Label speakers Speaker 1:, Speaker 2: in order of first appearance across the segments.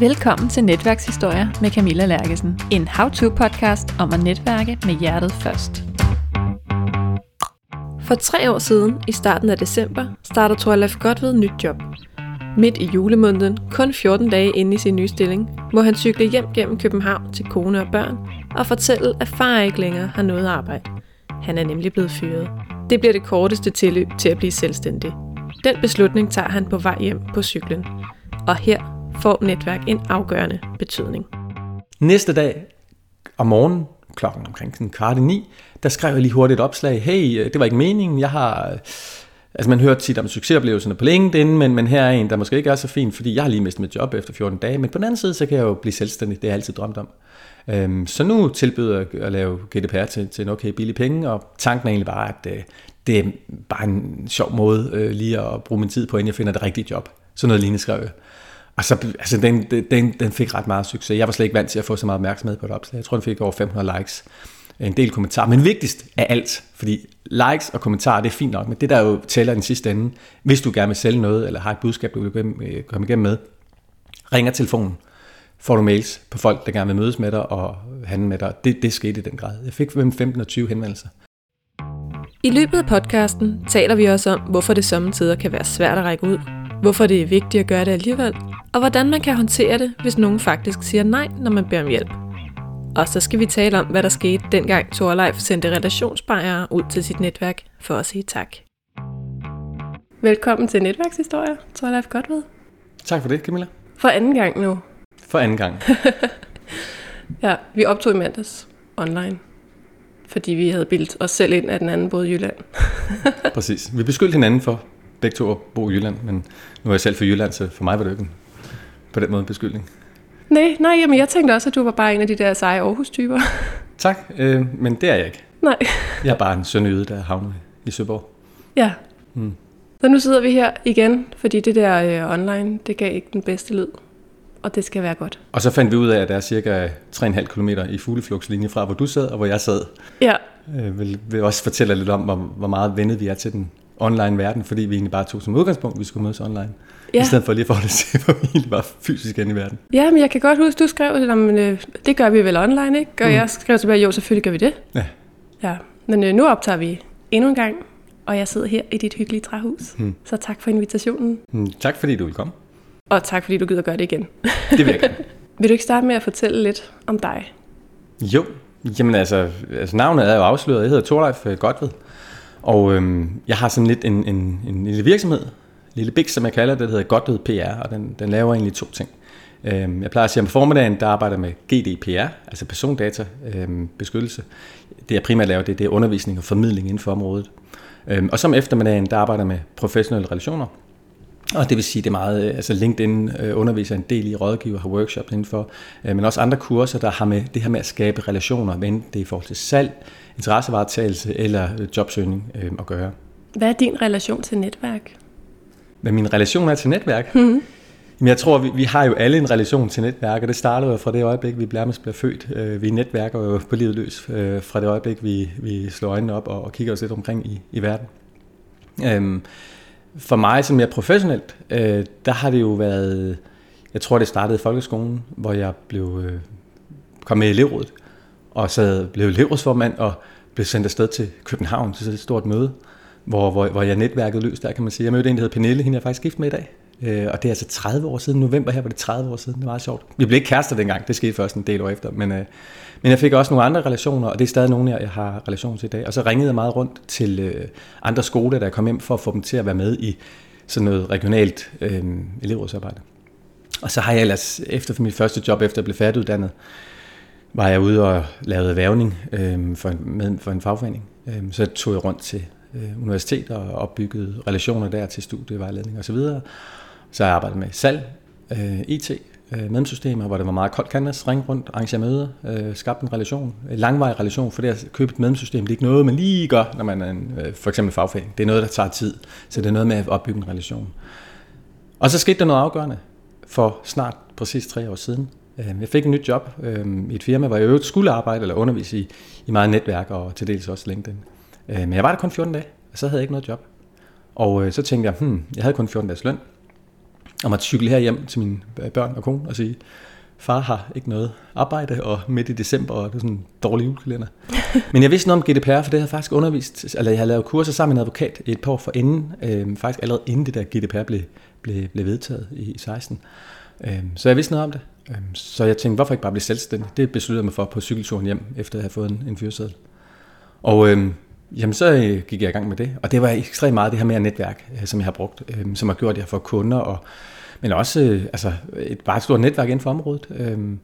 Speaker 1: Velkommen til Netværkshistorier med Camilla Lærkesen. En how-to-podcast om at netværke med hjertet først. For tre år siden, i starten af december, starter Torleif Godved nyt job. Midt i julemåneden, kun 14 dage inde i sin nye stilling, må han cykle hjem gennem København til kone og børn og fortælle, at far ikke længere har noget arbejde. Han er nemlig blevet fyret. Det bliver det korteste tilløb til at blive selvstændig. Den beslutning tager han på vej hjem på cyklen. Og her får netværk en afgørende betydning.
Speaker 2: Næste dag om morgenen, klokken omkring sådan kvart i ni, der skrev jeg lige hurtigt et opslag. Hey, øh, det var ikke meningen, jeg har... Øh, altså man hører tit om succesoplevelserne på LinkedIn, men, men her er en, der måske ikke er så fin, fordi jeg har lige mistet mit job efter 14 dage, men på den anden side, så kan jeg jo blive selvstændig, det har jeg altid drømt om. Øhm, så nu tilbyder jeg at lave GDPR til, til en okay billig penge, og tanken er egentlig bare, at øh, det er bare en sjov måde øh, lige at bruge min tid på, inden jeg finder det rigtige job. Sådan noget lignende skrev jeg. Og så, altså den, den, den fik ret meget succes. Jeg var slet ikke vant til at få så meget opmærksomhed på et opslag. Jeg tror, den fik over 500 likes. En del kommentarer. Men vigtigst af alt, fordi likes og kommentarer, det er fint nok, men det der jo tæller den sidste ende, hvis du gerne vil sælge noget, eller har et budskab, du vil øh, komme igennem med, ringer telefonen, får du mails på folk, der gerne vil mødes med dig og handle med dig. Det, det skete i den grad. Jeg fik mellem 15 og 20 henvendelser.
Speaker 1: I løbet af podcasten taler vi også om, hvorfor det sommetider kan være svært at række ud, hvorfor det er vigtigt at gøre det alligevel, og hvordan man kan håndtere det, hvis nogen faktisk siger nej, når man beder om hjælp. Og så skal vi tale om, hvad der skete dengang Thorleif sendte relationsbejere ud til sit netværk for at sige tak. Velkommen til Netværkshistorie, Thorleif Godved.
Speaker 2: Tak for det, Camilla.
Speaker 1: For anden gang nu.
Speaker 2: For anden gang.
Speaker 1: ja, vi optog i mandags online, fordi vi havde bildt os selv ind, at den anden boede i Jylland.
Speaker 2: Præcis. Vi beskyldte hinanden for begge to at bo i Jylland, men nu er jeg selv fra Jylland, så for mig var det ikke en, på den måde en beskyldning.
Speaker 1: Nej, nej, jamen jeg tænkte også, at du var bare en af de der seje Aarhus-typer.
Speaker 2: Tak, øh, men det er jeg ikke.
Speaker 1: Nej.
Speaker 2: Jeg er bare en sønderjyde, der havner i Søborg.
Speaker 1: Ja. Mm. Så nu sidder vi her igen, fordi det der øh, online, det gav ikke den bedste lyd. Og det skal være godt.
Speaker 2: Og så fandt vi ud af, at der er cirka 3,5 km i fugleflugtslinje fra, hvor du sad og hvor jeg sad.
Speaker 1: Ja.
Speaker 2: Øh, vil, vil også fortælle lidt om, hvor, hvor meget vennet vi er til den online verden, fordi vi egentlig bare tog som udgangspunkt, at vi skulle mødes online. Ja. I stedet for lige at få det til, hvor vi egentlig var fysisk inde i verden.
Speaker 1: Ja, men jeg kan godt huske, du skrev, at øh, det gør vi vel online, ikke? Og mm. jeg skrev tilbage, jo, selvfølgelig gør vi det.
Speaker 2: Ja.
Speaker 1: Ja, men øh, nu optager vi endnu en gang, og jeg sidder her i dit hyggelige træhus. Mm. Så tak for invitationen.
Speaker 2: Mm, tak fordi du vil komme.
Speaker 1: Og tak fordi du gider gøre det igen.
Speaker 2: det vil jeg gerne.
Speaker 1: vil du ikke starte med at fortælle lidt om dig?
Speaker 2: Jo, jamen altså, altså navnet er jo afsløret. Jeg hedder Torleif øh, Godved. Og øhm, jeg har sådan lidt en, en, en lille virksomhed, en lille big, som jeg kalder det, der hedder Godved PR, og den, den laver egentlig to ting. Øhm, jeg plejer at sige, at om formiddagen, der arbejder med GDPR, altså persondata øhm, beskyttelse. Det jeg primært laver, det, det er undervisning og formidling inden for området. Øhm, og som eftermiddagen, der arbejder med professionelle relationer, og det vil sige, det er meget, øh, altså LinkedIn øh, underviser en del i rådgiver, har workshops indenfor, øh, men også andre kurser, der har med det her med at skabe relationer, men det er i forhold til salg, interessevaretagelse eller jobsøgning at gøre.
Speaker 1: Hvad er din relation til netværk?
Speaker 2: Hvad min relation er til netværk? Mm-hmm. Jamen, jeg tror, vi, vi har jo alle en relation til netværk, og det starter jo fra det øjeblik, vi nærmest bliver født. Vi netværker jo på livet løs fra det øjeblik, vi, vi slår øjnene op og, og kigger os lidt omkring i, i verden. Øhm, for mig som mere professionelt, øh, der har det jo været, jeg tror det startede i folkeskolen, hvor jeg blev, øh, kom med i elevrådet, og så blev elevrådsformand og blev sendt afsted til København til et stort møde, hvor, hvor, hvor jeg netværkede løs der, kan man sige. Jeg mødte en, der hedder Pernille, hende er faktisk gift med i dag. Øh, og det er altså 30 år siden, november her var det 30 år siden, det var meget sjovt. Vi blev ikke kærester dengang, det skete først en del år efter, men, øh, men jeg fik også nogle andre relationer, og det er stadig nogle, jeg har relation til i dag. Og så ringede jeg meget rundt til øh, andre skoler, der kom hjem for at få dem til at være med i sådan noget regionalt øh, elevrådsarbejde. Og så har jeg ellers, efter mit første job, efter jeg blev færdiguddannet, var jeg ude og lavede vævning øh, for, en, med, for en fagforening. Øh, så tog jeg rundt til øh, universiteter og opbyggede relationer der til studievejledning osv. Så, så jeg arbejdet med salg, øh, IT, øh, medlemssystemer, hvor det var meget koldt canvas, ringe rundt, arrangere møder, øh, en relation, en langvarig relation, for det at købe et medlemssystem, det er ikke noget, man lige gør, når man er en, øh, for eksempel fagforening. Det er noget, der tager tid, så det er noget med at opbygge en relation. Og så skete der noget afgørende for snart præcis tre år siden. Øh, jeg fik et nyt job øh, i et firma, hvor jeg øvrigt skulle arbejde eller undervise i, i meget netværk og til dels også LinkedIn. Øh, men jeg var der kun 14 dage, og så havde jeg ikke noget job. Og øh, så tænkte jeg, hmm, jeg havde kun 14 dages løn og måtte cykle her hjem til mine børn og kone og sige, far har ikke noget arbejde, og midt i december, og det er sådan en dårlig julekalender. Men jeg vidste noget om GDPR, for det havde jeg faktisk undervist, eller jeg havde lavet kurser sammen med en advokat et par år for inden, øh, faktisk allerede inden det der GDPR blev, blev, blev vedtaget i, i 16. Øh, så jeg vidste noget om det. Øh, så jeg tænkte, hvorfor ikke bare blive selvstændig? Det besluttede jeg mig for på cykelturen hjem, efter at have fået en, en fyreseddel. Og øh, jamen, så øh, gik jeg i gang med det, og det var ekstremt meget det her med netværk, øh, som jeg har brugt, øh, som har gjort, at jeg fået kunder, og men også øh, altså, et, bare et stort netværk inden for området. Øhm,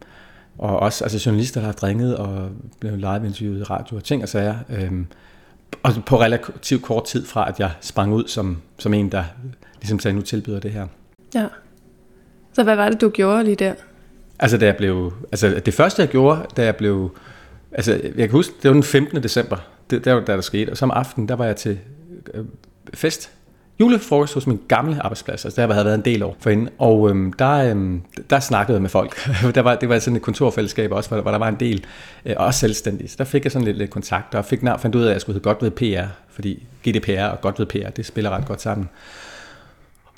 Speaker 2: og også altså, journalister, der har ringet og blevet live-interviewet i radio og ting og sager. Øhm, og på relativt kort tid fra, at jeg sprang ud som, som en, der ligesom sagde, nu tilbyder det her.
Speaker 1: Ja. Så hvad var det, du gjorde lige der?
Speaker 2: Altså, da jeg blev, altså det første, jeg gjorde, da jeg blev... Altså, jeg kan huske, det var den 15. december, det, der var der, der skete. Og som aften, der var jeg til øh, fest julefrokost hos min gamle arbejdsplads, altså der havde været en del år forinden, og øhm, der, øhm, der snakkede jeg med folk. der var, det var sådan et kontorfællesskab også, hvor, hvor der var en del, øh, også selvstændige. Så der fik jeg sådan lidt, lidt kontakt, og fik fandt ud af, at jeg skulle hedde godt ved PR, fordi GDPR og godt ved PR, det spiller ret godt sammen.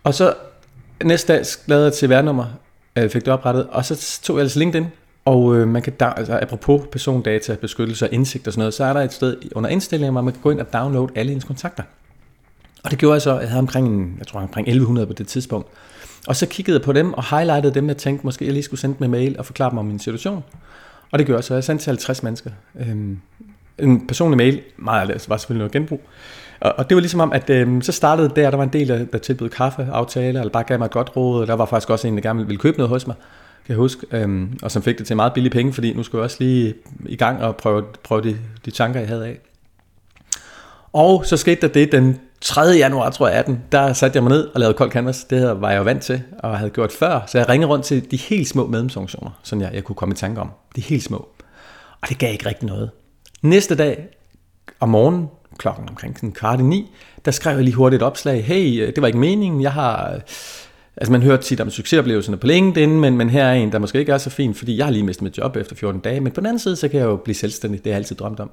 Speaker 2: Og så næste dag lavede jeg til værnummer, øh, fik det oprettet, og så tog jeg altså LinkedIn, og øh, man kan, da, altså, apropos persondata, beskyttelse og indsigt og sådan noget, så er der et sted under indstillinger, hvor man kan gå ind og downloade alle ens kontakter. Og det gjorde jeg så, jeg havde omkring, jeg tror omkring 1100 på det tidspunkt. Og så kiggede jeg på dem og highlightede dem, jeg tænkte, måske jeg lige skulle sende dem en mail og forklare dem om min situation. Og det gjorde jeg så. Jeg sendte til 50 mennesker. Øhm, en personlig mail, meget af det altså, var selvfølgelig noget genbrug. Og, og det var ligesom om, at øhm, så startede der, der var en del, der, der tilbød kaffeaftaler, eller bare gav mig et godt råd. Der var faktisk også en, der gerne ville købe noget hos mig, kan jeg huske, øhm, og som fik det til meget billige penge, fordi nu skulle jeg også lige i gang og prøve, prøve de, de tanker, jeg havde af. Og så skete der det den 3. januar, tror jeg, 18, der satte jeg mig ned og lavede kold canvas. Det var jeg jo vant til og havde gjort før. Så jeg ringede rundt til de helt små medlemsorganisationer, som jeg, jeg kunne komme i tanke om. De helt små. Og det gav ikke rigtig noget. Næste dag om morgenen, klokken omkring sådan kvart i ni, der skrev jeg lige hurtigt et opslag. Hey, øh, det var ikke meningen. Jeg har... Altså man hører tit om succesoplevelserne på LinkedIn, men, men her er en, der måske ikke er så fin, fordi jeg har lige mistet mit job efter 14 dage. Men på den anden side, så kan jeg jo blive selvstændig. Det har jeg altid drømt om.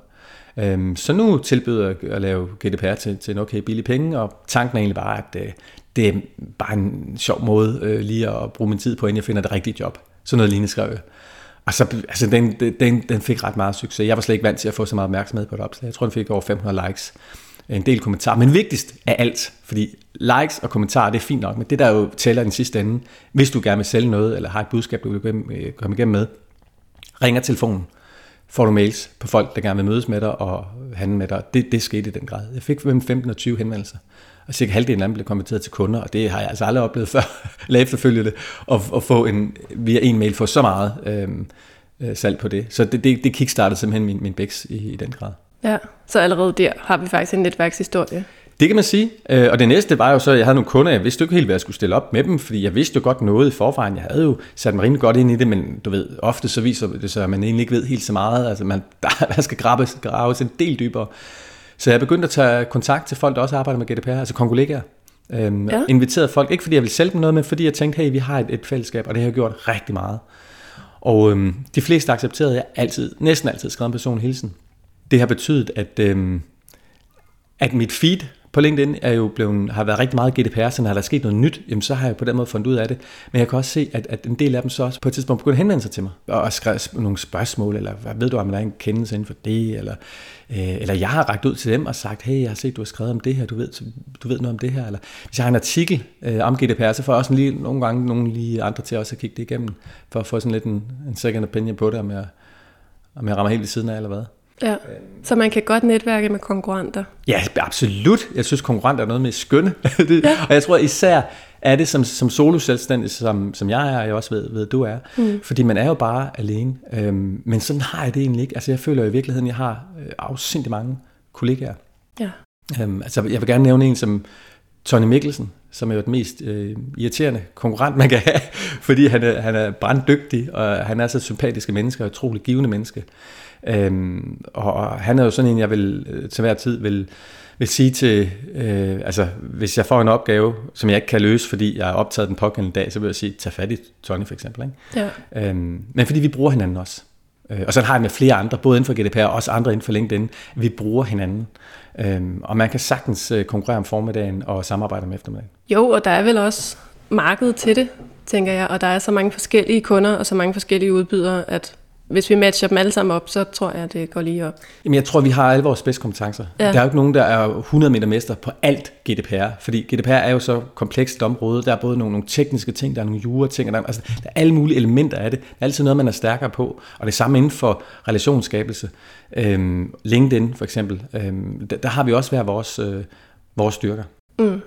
Speaker 2: Øhm, så nu tilbyder jeg at lave GDPR til, til en okay billig penge, og tanken er egentlig bare, at øh, det er bare en sjov måde øh, lige at bruge min tid på, inden jeg finder det rigtige job. Sådan noget lignende skrev jeg. Og så, altså den, den, den fik ret meget succes. Jeg var slet ikke vant til at få så meget opmærksomhed på et opslag. Jeg tror, den fik over 500 likes. En del kommentarer. Men vigtigst af alt, fordi likes og kommentarer, det er fint nok, men det der jo tæller den sidste ende, hvis du gerne vil sælge noget, eller har et budskab, du vil øh, komme igennem med, ringer telefonen får du mails på folk, der gerne vil mødes med dig og handle med dig. Det, det skete i den grad. Jeg fik mellem 15 og 20 henvendelser, og cirka halvdelen af dem blev konverteret til kunder, og det har jeg altså aldrig oplevet før, eller efterfølgende, at, at få en, via en mail få så meget øhm, øh, salg på det. Så det, det, det kickstartede simpelthen min, min bæks i, i den grad.
Speaker 1: Ja, så allerede der har vi faktisk en netværkshistorie.
Speaker 2: Det kan man sige. Øh, og det næste var jo så, at jeg havde nogle kunder, jeg vidste ikke helt, hvad jeg skulle stille op med dem, fordi jeg vidste jo godt noget i forvejen. Jeg havde jo sat mig rimelig godt ind i det, men du ved, ofte så viser det sig, at man egentlig ikke ved helt så meget. Altså man, der, skal graves, graves en del dybere. Så jeg begyndte at tage kontakt til folk, der også arbejder med GDPR, altså kongolegaer. Øhm, ja. Inviterede folk, ikke fordi jeg ville sælge dem noget, men fordi jeg tænkte, hey, vi har et, et fællesskab, og det har jeg gjort rigtig meget. Og øhm, de fleste accepterede jeg altid, næsten altid skrevet en person hilsen. Det har betydet, at, øhm, at mit feed på LinkedIn er jo blevet, har været rigtig meget GDPR, så når der er sket noget nyt, jamen så har jeg på den måde fundet ud af det. Men jeg kan også se, at, at en del af dem så også på et tidspunkt begynder at henvende sig til mig, og skrive nogle spørgsmål, eller hvad ved du, om der er en kendelse inden for det, eller, øh, eller jeg har rækket ud til dem og sagt, hey, jeg har set, du har skrevet om det her, du ved, du ved noget om det her, eller hvis jeg har en artikel øh, om GDPR, så får jeg også lige, nogle gange nogle lige andre til også at kigge det igennem, for at få sådan lidt en, en second opinion på det, om jeg, om jeg rammer helt ved siden af, eller hvad.
Speaker 1: Ja, så man kan godt netværke med konkurrenter.
Speaker 2: Ja, absolut. Jeg synes, konkurrenter er noget med skønne. det, ja. Og jeg tror især er det som, som solo selvstændig, som, som jeg er, og jeg også ved, ved du er. Mm. Fordi man er jo bare alene. Øhm, men sådan har jeg det egentlig ikke. Altså jeg føler i virkeligheden, jeg har øh, afsindig mange kollegaer. Ja. Øhm, altså jeg vil gerne nævne en som Tony Mikkelsen, som er jo den mest øh, irriterende konkurrent, man kan have, fordi han er, han er branddygtig, og han er så sympatiske mennesker, og utrolig givende menneske. Øhm, og, og han er jo sådan en, jeg vil øh, til hver tid vil, vil sige til, øh, altså hvis jeg får en opgave, som jeg ikke kan løse, fordi jeg er optaget den pågældende dag, så vil jeg sige, tag fat i Tony for eksempel. Ikke? Ja. Øhm, men fordi vi bruger hinanden også. Øh, og så har jeg med flere andre, både inden for GDPR og også andre inden for LinkedIn. Vi bruger hinanden. Øhm, og man kan sagtens øh, konkurrere om formiddagen og samarbejde om eftermiddagen.
Speaker 1: Jo, og der er vel også marked til det, tænker jeg, og der er så mange forskellige kunder og så mange forskellige udbydere, at hvis vi matcher dem alle sammen op, så tror jeg, det går lige op.
Speaker 2: Jamen, jeg tror, vi har alle vores spidskompetencer. Ja. Der er jo ikke nogen, der er 100 meter mester på alt GDPR, fordi GDPR er jo så komplekst et område. Der er både nogle, nogle tekniske ting, der er nogle jure ting, og der, altså, der er alle mulige elementer af det. Det er altid noget, man er stærkere på, og det samme inden for relationsskabelse. Øhm, LinkedIn for eksempel, øhm, der, der har vi også hver vores, øh, vores styrker. Mm.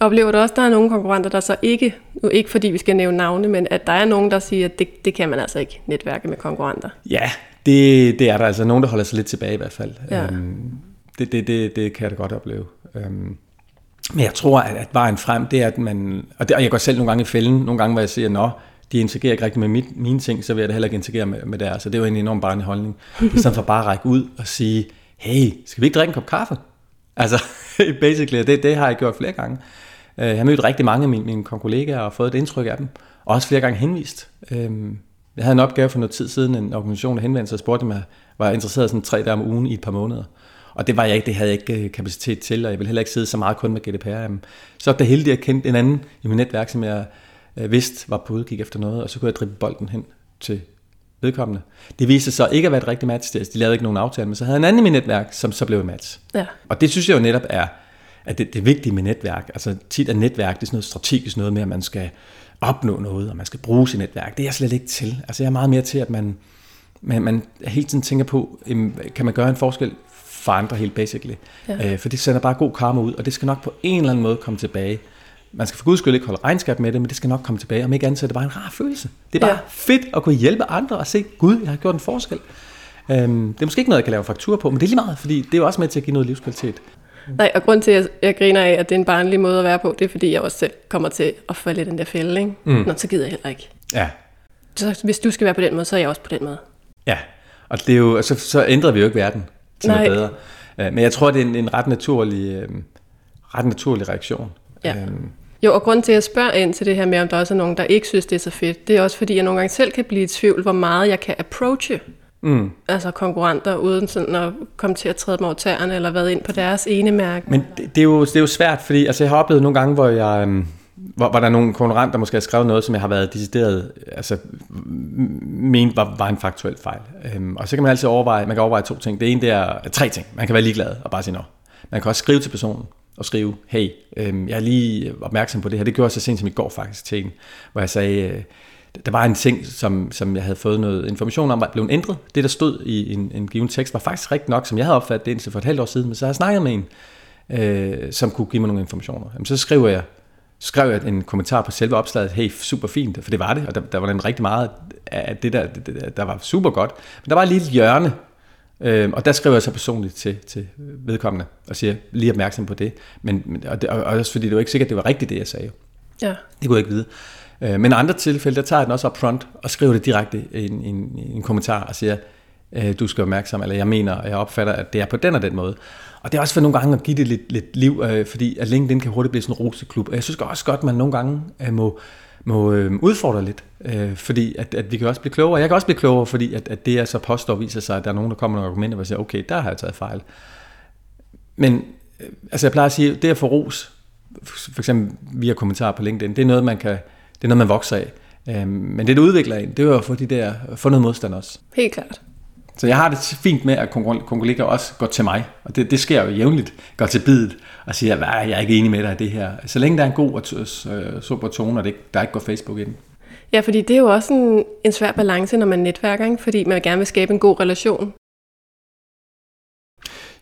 Speaker 1: Oplever du også, at der er nogle konkurrenter, der så ikke, nu ikke fordi vi skal nævne navne, men at der er nogen, der siger, at det, det kan man altså ikke netværke med konkurrenter?
Speaker 2: Ja, det, det er der altså. Nogen, der holder sig lidt tilbage i hvert fald. Ja. Øhm, det, det, det, det kan jeg da godt opleve. Øhm, men jeg tror, at, at vejen frem, det er, at man... Og, det, og jeg går selv nogle gange i fælden, nogle gange, hvor jeg siger, nå, de interagerer ikke rigtig med mit, mine ting, så vil jeg da heller ikke interagere med, med deres. Så det er jo en enorm barnlig holdning. I stedet for bare at række ud og sige, hey, skal vi ikke drikke en kop kaffe? Altså, basically, det, det har jeg gjort flere gange. Øh, jeg har mødt rigtig mange af mine, mine kollegaer og fået et indtryk af dem, og også flere gange henvist. Øhm, jeg havde en opgave for noget tid siden, en organisation, der henvendte sig og spurgte mig, var interesseret sådan tre dage om ugen i et par måneder. Og det var jeg ikke, det havde jeg ikke øh, kapacitet til, og jeg ville heller ikke sidde så meget kun med GDPR. Så er det heldigt, at jeg kendte en anden i mit netværk, som jeg øh, vidste var på udkig efter noget, og så kunne jeg drible bolden hen til vedkommende. Det viste sig så ikke at være et rigtigt match. De lavede ikke nogen aftale, men så havde jeg en anden i mit netværk, som så blev et match. Ja. Og det synes jeg jo netop er, at det, det er vigtigt med netværk. Altså tit er netværk, det er sådan noget strategisk noget med, at man skal opnå noget, og man skal bruge sit netværk. Det er jeg slet ikke til. Altså jeg er meget mere til, at man, man, man hele tiden tænker på, kan man gøre en forskel for andre helt basically. Ja. Øh, for det sender bare god karma ud, og det skal nok på en eller anden måde komme tilbage. Man skal for guds skyld ikke holde regnskab med det, men det skal nok komme tilbage. Om ikke andet, så er det bare en rar følelse. Det er bare ja. fedt at kunne hjælpe andre og se, gud, jeg har gjort en forskel. Øhm, det er måske ikke noget, jeg kan lave faktur på, men det er lige meget, fordi det er jo også med til at give noget livskvalitet. Nej, og grund til, at jeg, jeg griner af, at det er en barnlig måde at være på, det er, fordi jeg også selv kommer til at falde i den der fælde, ikke? Mm. Nå, så gider jeg heller ikke. Ja. Så hvis du skal være på den måde, så er jeg også på den måde. Ja, og det er jo, så, så ændrer vi jo ikke verden til Nej. noget bedre. Men jeg tror, det er en, en ret, naturlig, øh, ret naturlig reaktion. Ja. Øhm. Jo, og grund til, at jeg spørger ind til det her med, om der også er nogen, der ikke synes, det er så fedt, det er også, fordi jeg nogle gange selv kan blive i tvivl, hvor meget jeg kan approache Mm. Altså konkurrenter, uden sådan at komme til at træde dem over tæerne, eller været ind på deres ene mærke. Men det, det, er jo, det er jo svært, fordi altså, jeg har oplevet nogle gange, hvor jeg... Øhm, hvor, hvor der er nogle konkurrenter, der måske har skrevet noget, som jeg har været decideret, altså ment var, var en faktuel fejl. Øhm, og så kan man altid overveje, man kan overveje to ting. Det ene det er tre ting. Man kan være ligeglad og bare sige nå. Man kan også skrive til personen og skrive, hey, øhm, jeg er lige opmærksom på det her. Det gjorde jeg så sent som i går faktisk til en, hvor jeg sagde, øh, der var en ting, som, som jeg havde fået noget information om, var blevet ændret. Det, der stod i en, en given tekst, var faktisk rigtigt nok, som jeg havde opfattet det indtil for et halvt år siden, men så har jeg snakket med en, øh, som kunne give mig nogle informationer. Jamen, så skriver jeg, skrev jeg en kommentar på selve opslaget, hey, super fint, for det var det, og der, der var den rigtig meget af det der, der var super godt. Men der var et hjørne, øh, og der skriver jeg så personligt til, til vedkommende, og siger, lige opmærksom på det. Men, og, det, og også fordi det var ikke sikkert, det var rigtigt, det jeg sagde. Ja. Det kunne jeg ikke vide. Øh, men i andre tilfælde, der tager jeg den også op front og skriver det direkte i en, en, en kommentar og siger, øh, du skal være opmærksom, eller jeg mener, og jeg opfatter, at det er på den og den måde. Og det er også for nogle gange at give det lidt, lidt liv, øh, fordi at LinkedIn kan hurtigt blive sådan en roseklub. Og jeg synes også godt, at man nogle gange øh, må, må øh, udfordre lidt, øh, fordi at, at vi kan også blive klogere. Jeg kan også blive klogere, fordi at, at det jeg så påstår viser sig, at der er nogen, der kommer med nogle argumenter, og siger, okay, der har jeg taget fejl. Men altså jeg plejer at sige, det at få ros, for eksempel via kommentarer på LinkedIn, det er noget, man kan, det er noget, man vokser af. Øhm, men det, der udvikler en, det er jo at få, de der, få noget modstand også. Helt klart. Så jeg har det fint med, at konkurrenter også går til mig, og det, det sker jo jævnligt, går til bidet og siger, at jeg er ikke enig med dig i det her. Så længe der er en god og øh, super tone, og det, der ikke går Facebook ind. Ja, fordi det er jo også en, en svær balance, når man netværker, ikke? fordi man gerne vil skabe en god relation.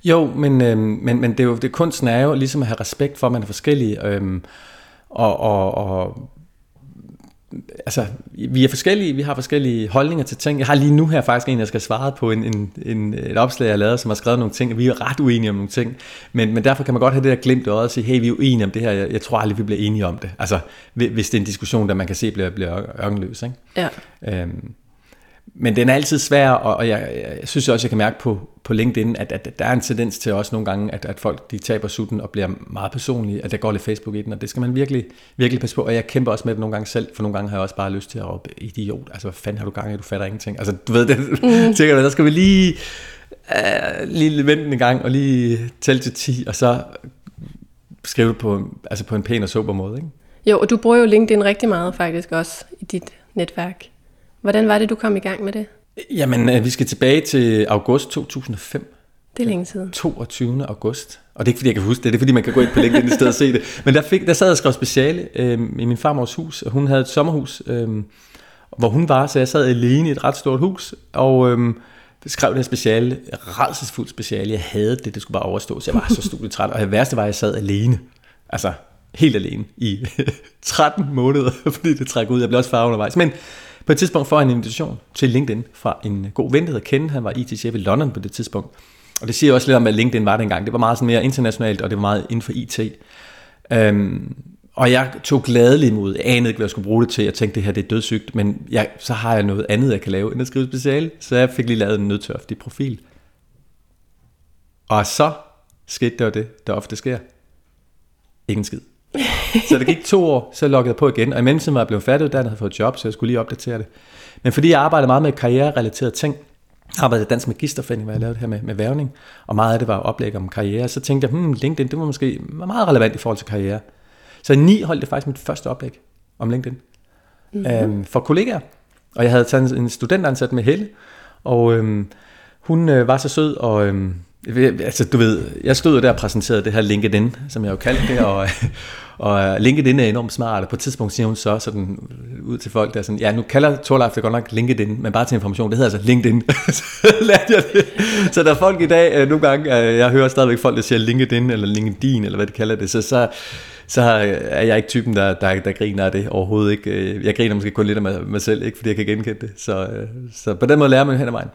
Speaker 2: Jo, men, øh, men, men det er jo, det kunsten er jo ligesom at have respekt for, at man er forskellige, øh, og, og, og altså, vi er forskellige, vi har forskellige holdninger til ting. Jeg har lige nu her faktisk en, jeg skal svare på en, en, en, et opslag, jeg lavede, som har skrevet nogle ting, og vi er ret uenige om nogle ting. Men, men derfor kan man godt have det der glimt og sige, hey, vi er uenige om det her, jeg, jeg tror aldrig, vi bliver enige om det. Altså, hvis det er en diskussion, der man kan se bliver, bliver ørkenløs. Ikke? Ja. Øhm, men den er altid svær, og jeg, jeg synes også, jeg kan mærke på, på LinkedIn, at, at der er en tendens til også nogle gange, at, at folk de taber sutten og bliver meget personlige, at der går lidt Facebook i den, og det skal man virkelig, virkelig passe på. Og jeg kæmper også med det nogle gange selv, for nogle gange har jeg også bare lyst til at råbe, idiot, altså hvad fanden har du gang i, du fatter ingenting. Altså du ved det, mm. tænker der skal vi lige, uh, lige vente en gang, og lige tælle til 10, og så skrive det på, altså på en pæn og sober måde, ikke?
Speaker 1: Jo, og du bruger jo LinkedIn rigtig meget faktisk også i dit netværk. Hvordan var det, du kom i gang med det?
Speaker 2: Jamen, øh, vi skal tilbage til august 2005.
Speaker 1: Det er længe siden.
Speaker 2: 22. august. Og det er ikke fordi, jeg kan huske det, det er fordi, man kan gå ind på LinkedIn i stedet og se det. Men der, fik, der sad jeg og skrev speciale øh, i min farmors hus, og hun havde et sommerhus, øh, hvor hun var, så jeg sad alene i et ret stort hus, og øh, skrev det her speciale, redselsfuldt speciale. Jeg havde det, det skulle bare overstås. Jeg var så studietræt, og det værste var, at jeg sad alene. Altså, helt alene i 13 måneder, fordi det trækker ud. Jeg blev også far undervejs. Men på et tidspunkt får jeg en invitation til LinkedIn fra en god ven, der hedder Ken. Han var IT-chef i London på det tidspunkt. Og det siger også lidt om, at LinkedIn var dengang. Det var meget sådan mere internationalt, og det var meget inden for IT. Øhm, og jeg tog glædeligt imod. Jeg anede ikke, hvad jeg skulle bruge det til. Jeg tænkte, det her det er dødssygt, men jeg, så har jeg noget andet, jeg kan lave, end at skrive speciale. Så jeg fik lige lavet en nødtørftig profil. Og så skete der det, der ofte sker. Ingen skid så det gik to år, så loggede jeg på igen, og i mellemtiden var jeg blevet færdiguddannet havde fået job, så jeg skulle lige opdatere det. Men fordi jeg arbejdede meget med karriererelaterede ting, jeg arbejdede i Dansk Magisterforening, hvor jeg lavede det her med, med værvning, og meget af det var oplæg om karriere, så tænkte jeg, hmm, LinkedIn, det var måske meget relevant i forhold til karriere. Så i 9 holdt det faktisk mit første oplæg om LinkedIn mm-hmm. øhm, for kollegaer. Og jeg havde taget en studentansat med Helle, og øhm, hun øh, var så sød, og øhm, altså du ved, jeg stod der og præsenterede det her LinkedIn, som jeg jo kaldte det, og, og LinkedIn er enormt smart, og på et tidspunkt siger hun så sådan ud til folk, der sådan, ja, nu kalder Torleif det godt nok LinkedIn, men bare til information, det hedder altså LinkedIn. så lærte jeg det. Så der er folk i dag, øh, nogle gange, øh, jeg hører stadigvæk folk, der siger LinkedIn, eller LinkedIn, eller hvad de kalder det, så, så, så er jeg ikke typen, der, der, der griner af det overhovedet ikke. Øh, jeg griner måske kun lidt af mig, mig selv, ikke fordi jeg kan genkende det. Så, så på den måde lærer man hen ad vejen.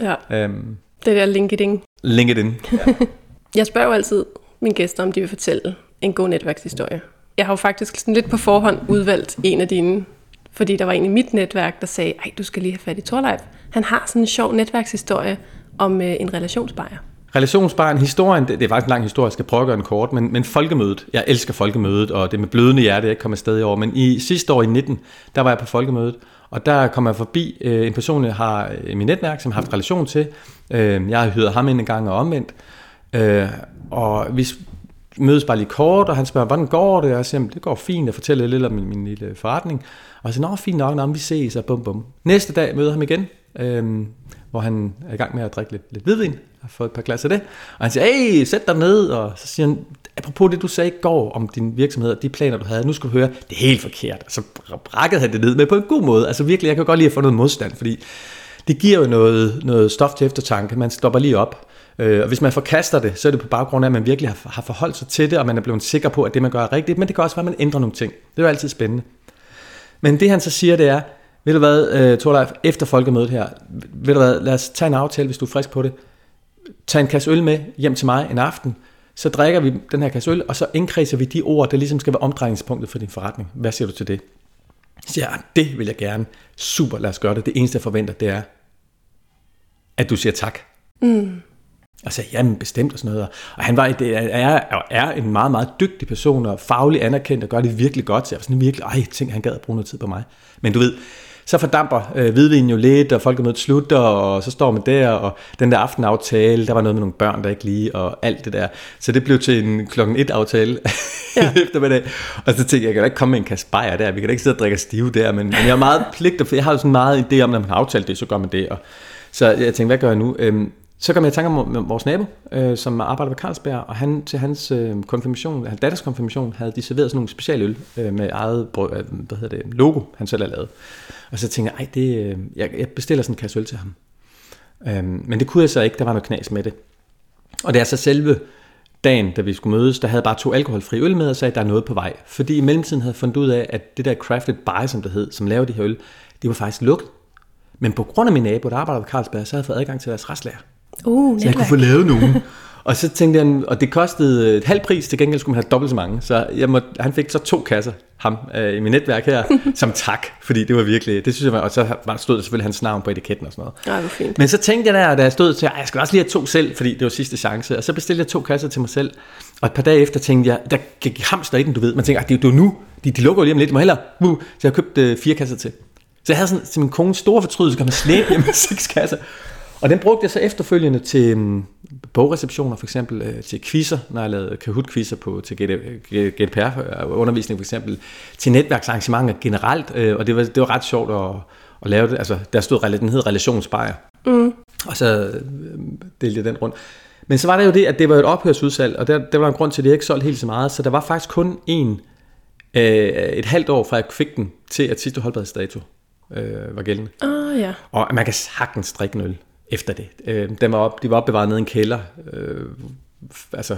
Speaker 1: Ja. Øhm, det der LinkedIn.
Speaker 2: LinkedIn, ja.
Speaker 1: jeg spørger jo altid mine gæster, om de vil fortælle en god netværkshistorie. Jeg har jo faktisk sådan lidt på forhånd udvalgt en af dine, fordi der var en i mit netværk, der sagde, ej, du skal lige have fat i Torleif. Han har sådan en sjov netværkshistorie om øh, en relationsbejer.
Speaker 2: Relationsbejen, historien, det, det er faktisk en lang historie, jeg skal prøve at gøre den kort, men, men folkemødet, jeg elsker folkemødet, og det med blødende hjerte, jeg ikke kommer afsted i år, men i sidste år i 19, der var jeg på folkemødet, og der kom jeg forbi øh, en person, jeg har øh, i mit netværk, som jeg har haft relation til. Øh, jeg har hyret ham ind en gang og omvendt. Øh, og vi mødes bare lige kort, og han spørger, hvordan går det? Og jeg siger, det går fint, jeg fortæller lidt om min, min lille forretning. Og jeg siger, nå, fint nok, nå, vi ses, og bum bum. Næste dag møder ham igen, øhm, hvor han er i gang med at drikke lidt, lidt hvidvin, har fået et par glas af det. Og han siger, hey, sæt dig ned, og så siger han, apropos det, du sagde i går om din virksomhed, og de planer, du havde, nu skal du høre, det er helt forkert. Og så brækkede han det ned, men på en god måde. Altså virkelig, jeg kan godt lide at få noget modstand, fordi det giver jo noget, noget stof til eftertanke. Man stopper lige op. Øh, og hvis man forkaster det, så er det på baggrund af, at man virkelig har, har forholdt sig til det, og man er blevet sikker på, at det, man gør, er rigtigt. Men det kan også være, at man ændrer nogle ting. Det er jo altid spændende. Men det, han så siger, det er, ved du hvad, øh, Torleif, efter folkemødet her, ved du hvad, lad os tage en aftale, hvis du er frisk på det. Tag en kasse øl med hjem til mig en aften, så drikker vi den her kasse øl, og så indkredser vi de ord, der ligesom skal være omdrejningspunktet for din forretning. Hvad siger du til det? Så siger jeg, det vil jeg gerne. Super, lad os gøre det. Det eneste, jeg forventer, det er, at du siger tak. Mm. Og sagde, jamen bestemt og sådan noget. Og han var, det er, er en meget, meget dygtig person, og faglig anerkendt, og gør det virkelig godt. Så jeg var sådan virkelig, ej, tænk, han gad at bruge noget tid på mig. Men du ved, så fordamper øh, hvidvinen jo lidt, og folk er mødt slutter, og så står man der, og den der aftenaftale, der var noget med nogle børn, der ikke lige, og alt det der. Så det blev til en klokken et aftale ja. eftermiddag. Og så tænkte jeg, jeg kan da ikke komme med en kasse bajer der, vi kan da ikke sidde og drikke stive der, men, men jeg har meget pligt, for jeg har jo sådan meget idé om, når man har aftalt det, så gør man det. Og, så jeg tænkte, hvad gør jeg nu? Øhm, så kom jeg i tanke om vores nabo, øh, som arbejder ved Carlsberg, og han til hans øh, konfirmation, hans datters konfirmation, havde de serveret sådan nogle specialøl øh, med eget brød, øh, hvad hedder det, logo, han selv havde lavet. Og så tænkte jeg, ej, det, øh, jeg, jeg bestiller sådan en kasse øl til ham. Øh, men det kunne jeg så ikke, der var noget knas med det. Og det er så selve dagen, da vi skulle mødes, der havde bare to alkoholfri øl med, og sagde, at der er noget på vej. Fordi i mellemtiden havde fundet ud af, at det der crafted Bar, som det hed, som lavede de her øl, det var faktisk lukket. Men på grund af min nabo, der arbejder ved Carlsberg, så havde jeg fået adgang til deres restlager.
Speaker 1: Uh,
Speaker 2: så jeg kunne få lavet nogen. og så tænkte jeg, og det kostede et halvt pris, til gengæld skulle man have dobbelt så mange. Så jeg må, han fik så to kasser, ham øh, i mit netværk her, som tak, fordi det var virkelig, det synes jeg var, og så var, stod der selvfølgelig hans navn på etiketten og sådan noget.
Speaker 1: Ja, hvor fint.
Speaker 2: Men så tænkte jeg der, da jeg stod til, jeg skal også lige have to selv, fordi det var sidste chance, og så bestilte jeg to kasser til mig selv, og et par dage efter tænkte jeg, der gik hamster i den, du ved, man tænker, det, det er nu, de, de lukker jo lige om lidt, må hellere, uh, så jeg købte øh, fire kasser til. Så jeg havde sådan, til min kones store fortrydelse, kan man slæbe hjem med seks kasser. Og den brugte jeg så efterfølgende til um, bogreceptioner, for eksempel uh, til quizzer, når jeg lavede Kahoot-quizzer på, til GDPR-undervisning for eksempel, til netværksarrangementer generelt, uh, og det var, det var ret sjovt at, at lave det. Altså, der stod, den hed relationsbejer, mm. og så delte jeg den rundt. Men så var det jo det, at det var et ophørsudsalg, og der, der var en grund til, at jeg ikke solgte helt så meget, så der var faktisk kun en, øh, et halvt år fra jeg fik den, til at sidste holdbarhedsdato øh, var gældende.
Speaker 1: Ah, ja.
Speaker 2: Og man kan sagtens drikke en øl efter det. Øh, den var op, de var opbevaret nede i en kælder, øh, altså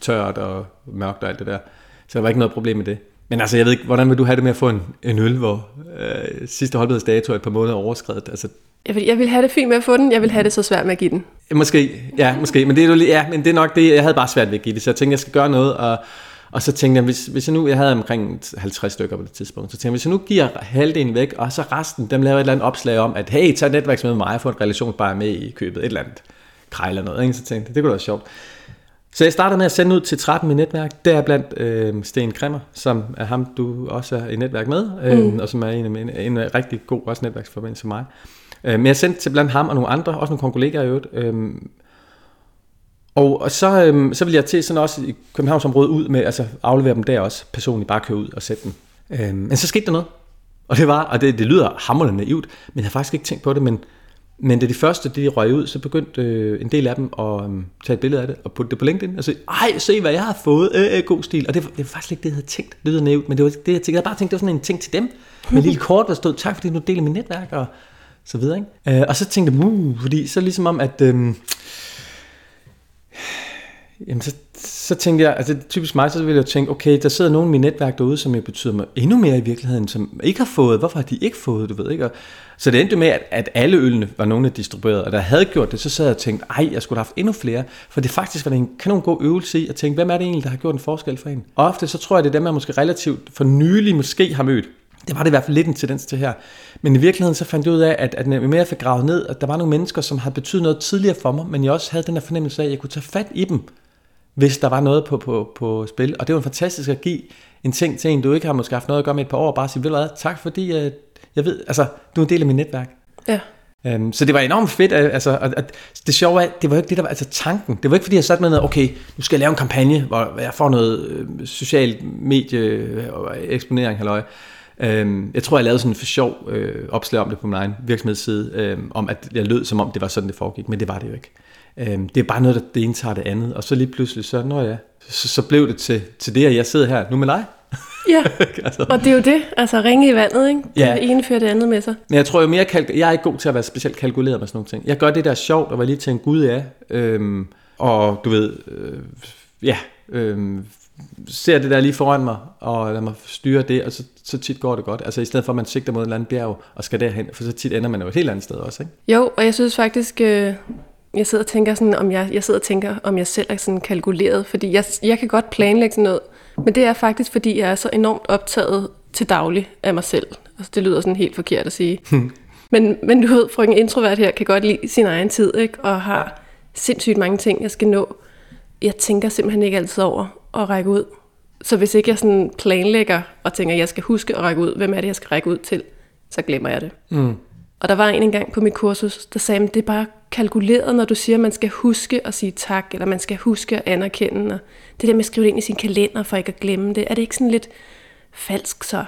Speaker 2: tørt og mørkt og alt det der. Så der var ikke noget problem med det. Men altså, jeg ved ikke, hvordan vil du have det med at få en, en øl, hvor øh, sidste holdbarhedsdato er et par måneder overskrevet? Altså,
Speaker 1: jeg vil, jeg vil have det fint med at få den, jeg vil have det så svært med at give den.
Speaker 2: Måske, ja, måske. Men det er, jo, ja, men det er nok det, jeg havde bare svært ved at give det. Så jeg tænkte, jeg skal gøre noget, og, og så tænkte jeg, hvis, hvis jeg nu, jeg havde omkring 50 stykker på det tidspunkt, så tænkte jeg, hvis jeg nu giver halvdelen væk, og så resten, dem laver et eller andet opslag om, at hey, tag netværks med mig og få en relation bare med i købet, et eller andet krej eller noget. Ikke? Så tænkte jeg, det kunne være sjovt. Så jeg startede med at sende ud til 13 i netværk, der er blandt øh, Sten Kremmer, som er ham, du også er i netværk med, øh, mm. og som er en, en, en rigtig god også netværksforbindelse for mig. Øh, men jeg sendte til blandt ham og nogle andre, også nogle kollegaer i øvrigt. Øh, og, og så, øhm, så vil jeg til sådan også i Københavnsområdet ud med, altså aflevere dem der også, personligt bare køre ud og sætte dem. Øhm, men så skete der noget. Og det var, og det, det lyder hammerende naivt, men jeg har faktisk ikke tænkt på det, men, men da de første de røg ud, så begyndte øh, en del af dem at øh, tage et billede af det og putte det på LinkedIn og sige, ej, se hvad jeg har fået, øh, øh, god stil. Og det var, det var faktisk ikke det, jeg havde tænkt. Det lyder naivt, men det var det, jeg tænkte. Jeg havde bare tænkt, det var sådan en ting til dem, med en lille kort, der stod, tak fordi du deler mit netværk, og så videre. Ikke? Øh, og så tænkte jeg, uh, fordi så ligesom om, at... Øh, jamen så, så tænkte jeg, altså typisk mig, så ville jeg tænke, okay, der sidder nogen i mit netværk derude, som jeg betyder mig endnu mere i virkeligheden, som ikke har fået, hvorfor har de ikke fået, du ved ikke? Og, så det endte med, at, at alle ølene var nogen, der distribuerede, og der havde gjort det, så sad jeg og tænkte, ej, jeg skulle have haft endnu flere, for det faktisk var det en kanon god øvelse i at tænke, hvem er det egentlig, der har gjort en forskel for en? Og ofte så tror jeg, det er dem, jeg måske relativt for nylig måske har mødt, det var det i hvert fald lidt en tendens til her. Men i virkeligheden så fandt jeg ud af, at, at når jeg fik gravet ned, at der var nogle mennesker, som havde betydet noget tidligere for mig, men jeg også havde den der fornemmelse af, at jeg kunne tage fat i dem, hvis der var noget på, på, på spil. Og det var fantastisk at give en ting til en, du ikke har måske haft noget at gøre med et par år, og bare sige, ved du hvad, tak fordi uh, jeg ved, altså, du er en del af mit netværk.
Speaker 1: Ja.
Speaker 2: Um, så det var enormt fedt, altså, og, og det sjove er, det var jo ikke det, der var altså tanken. Det var ikke fordi, jeg satte med noget, okay, nu skal jeg lave en kampagne, hvor jeg får noget øh, social medie og eksponering, halløj. Øhm, jeg tror, jeg lavede sådan en for sjov øh, opslag om det på min egen virksomhedsside, øh, om at jeg lød som om, det var sådan, det foregik, men det var det jo ikke. Øhm, det er bare noget, der det ene tager det andet, og så lige pludselig, så, når jeg, så, så blev det til, til det, at jeg sidder her nu med dig.
Speaker 1: Ja, altså. og det er jo det, altså ringe i vandet, ikke? Ja. Det ene fører det andet med sig.
Speaker 2: Men jeg tror jo mere, kalk- jeg er ikke god til at være specielt kalkuleret med sådan nogle ting. Jeg gør det der sjovt, og var lige til en gud af, øhm, og du ved, øh, ja, øhm, ser det der lige foran mig, og lader mig styre det, og så, så tit går det godt. Altså i stedet for, at man sigter mod en eller anden bjerg og skal derhen, for så tit ender man jo et helt andet sted også, ikke?
Speaker 1: Jo, og jeg synes faktisk, øh, jeg sidder og tænker sådan, om jeg, jeg sidder og tænker, om jeg selv er sådan kalkuleret, fordi jeg, jeg kan godt planlægge sådan noget, men det er faktisk, fordi jeg er så enormt optaget til daglig af mig selv. Altså, det lyder sådan helt forkert at sige. men, men du ved, frøken introvert her kan godt lide sin egen tid, ikke? og har sindssygt mange ting, jeg skal nå. Jeg tænker simpelthen ikke altid over at række ud. Så hvis ikke jeg sådan planlægger og tænker, at jeg skal huske at række ud, hvem er det, jeg skal række ud til, så glemmer jeg det. Mm. Og der var en engang på mit kursus, der sagde, at det er bare kalkuleret, når du siger, at man skal huske at sige tak, eller man skal huske at anerkende. Og det der med at skrive det ind i sin kalender, for ikke at glemme det, er det ikke sådan lidt falsk så?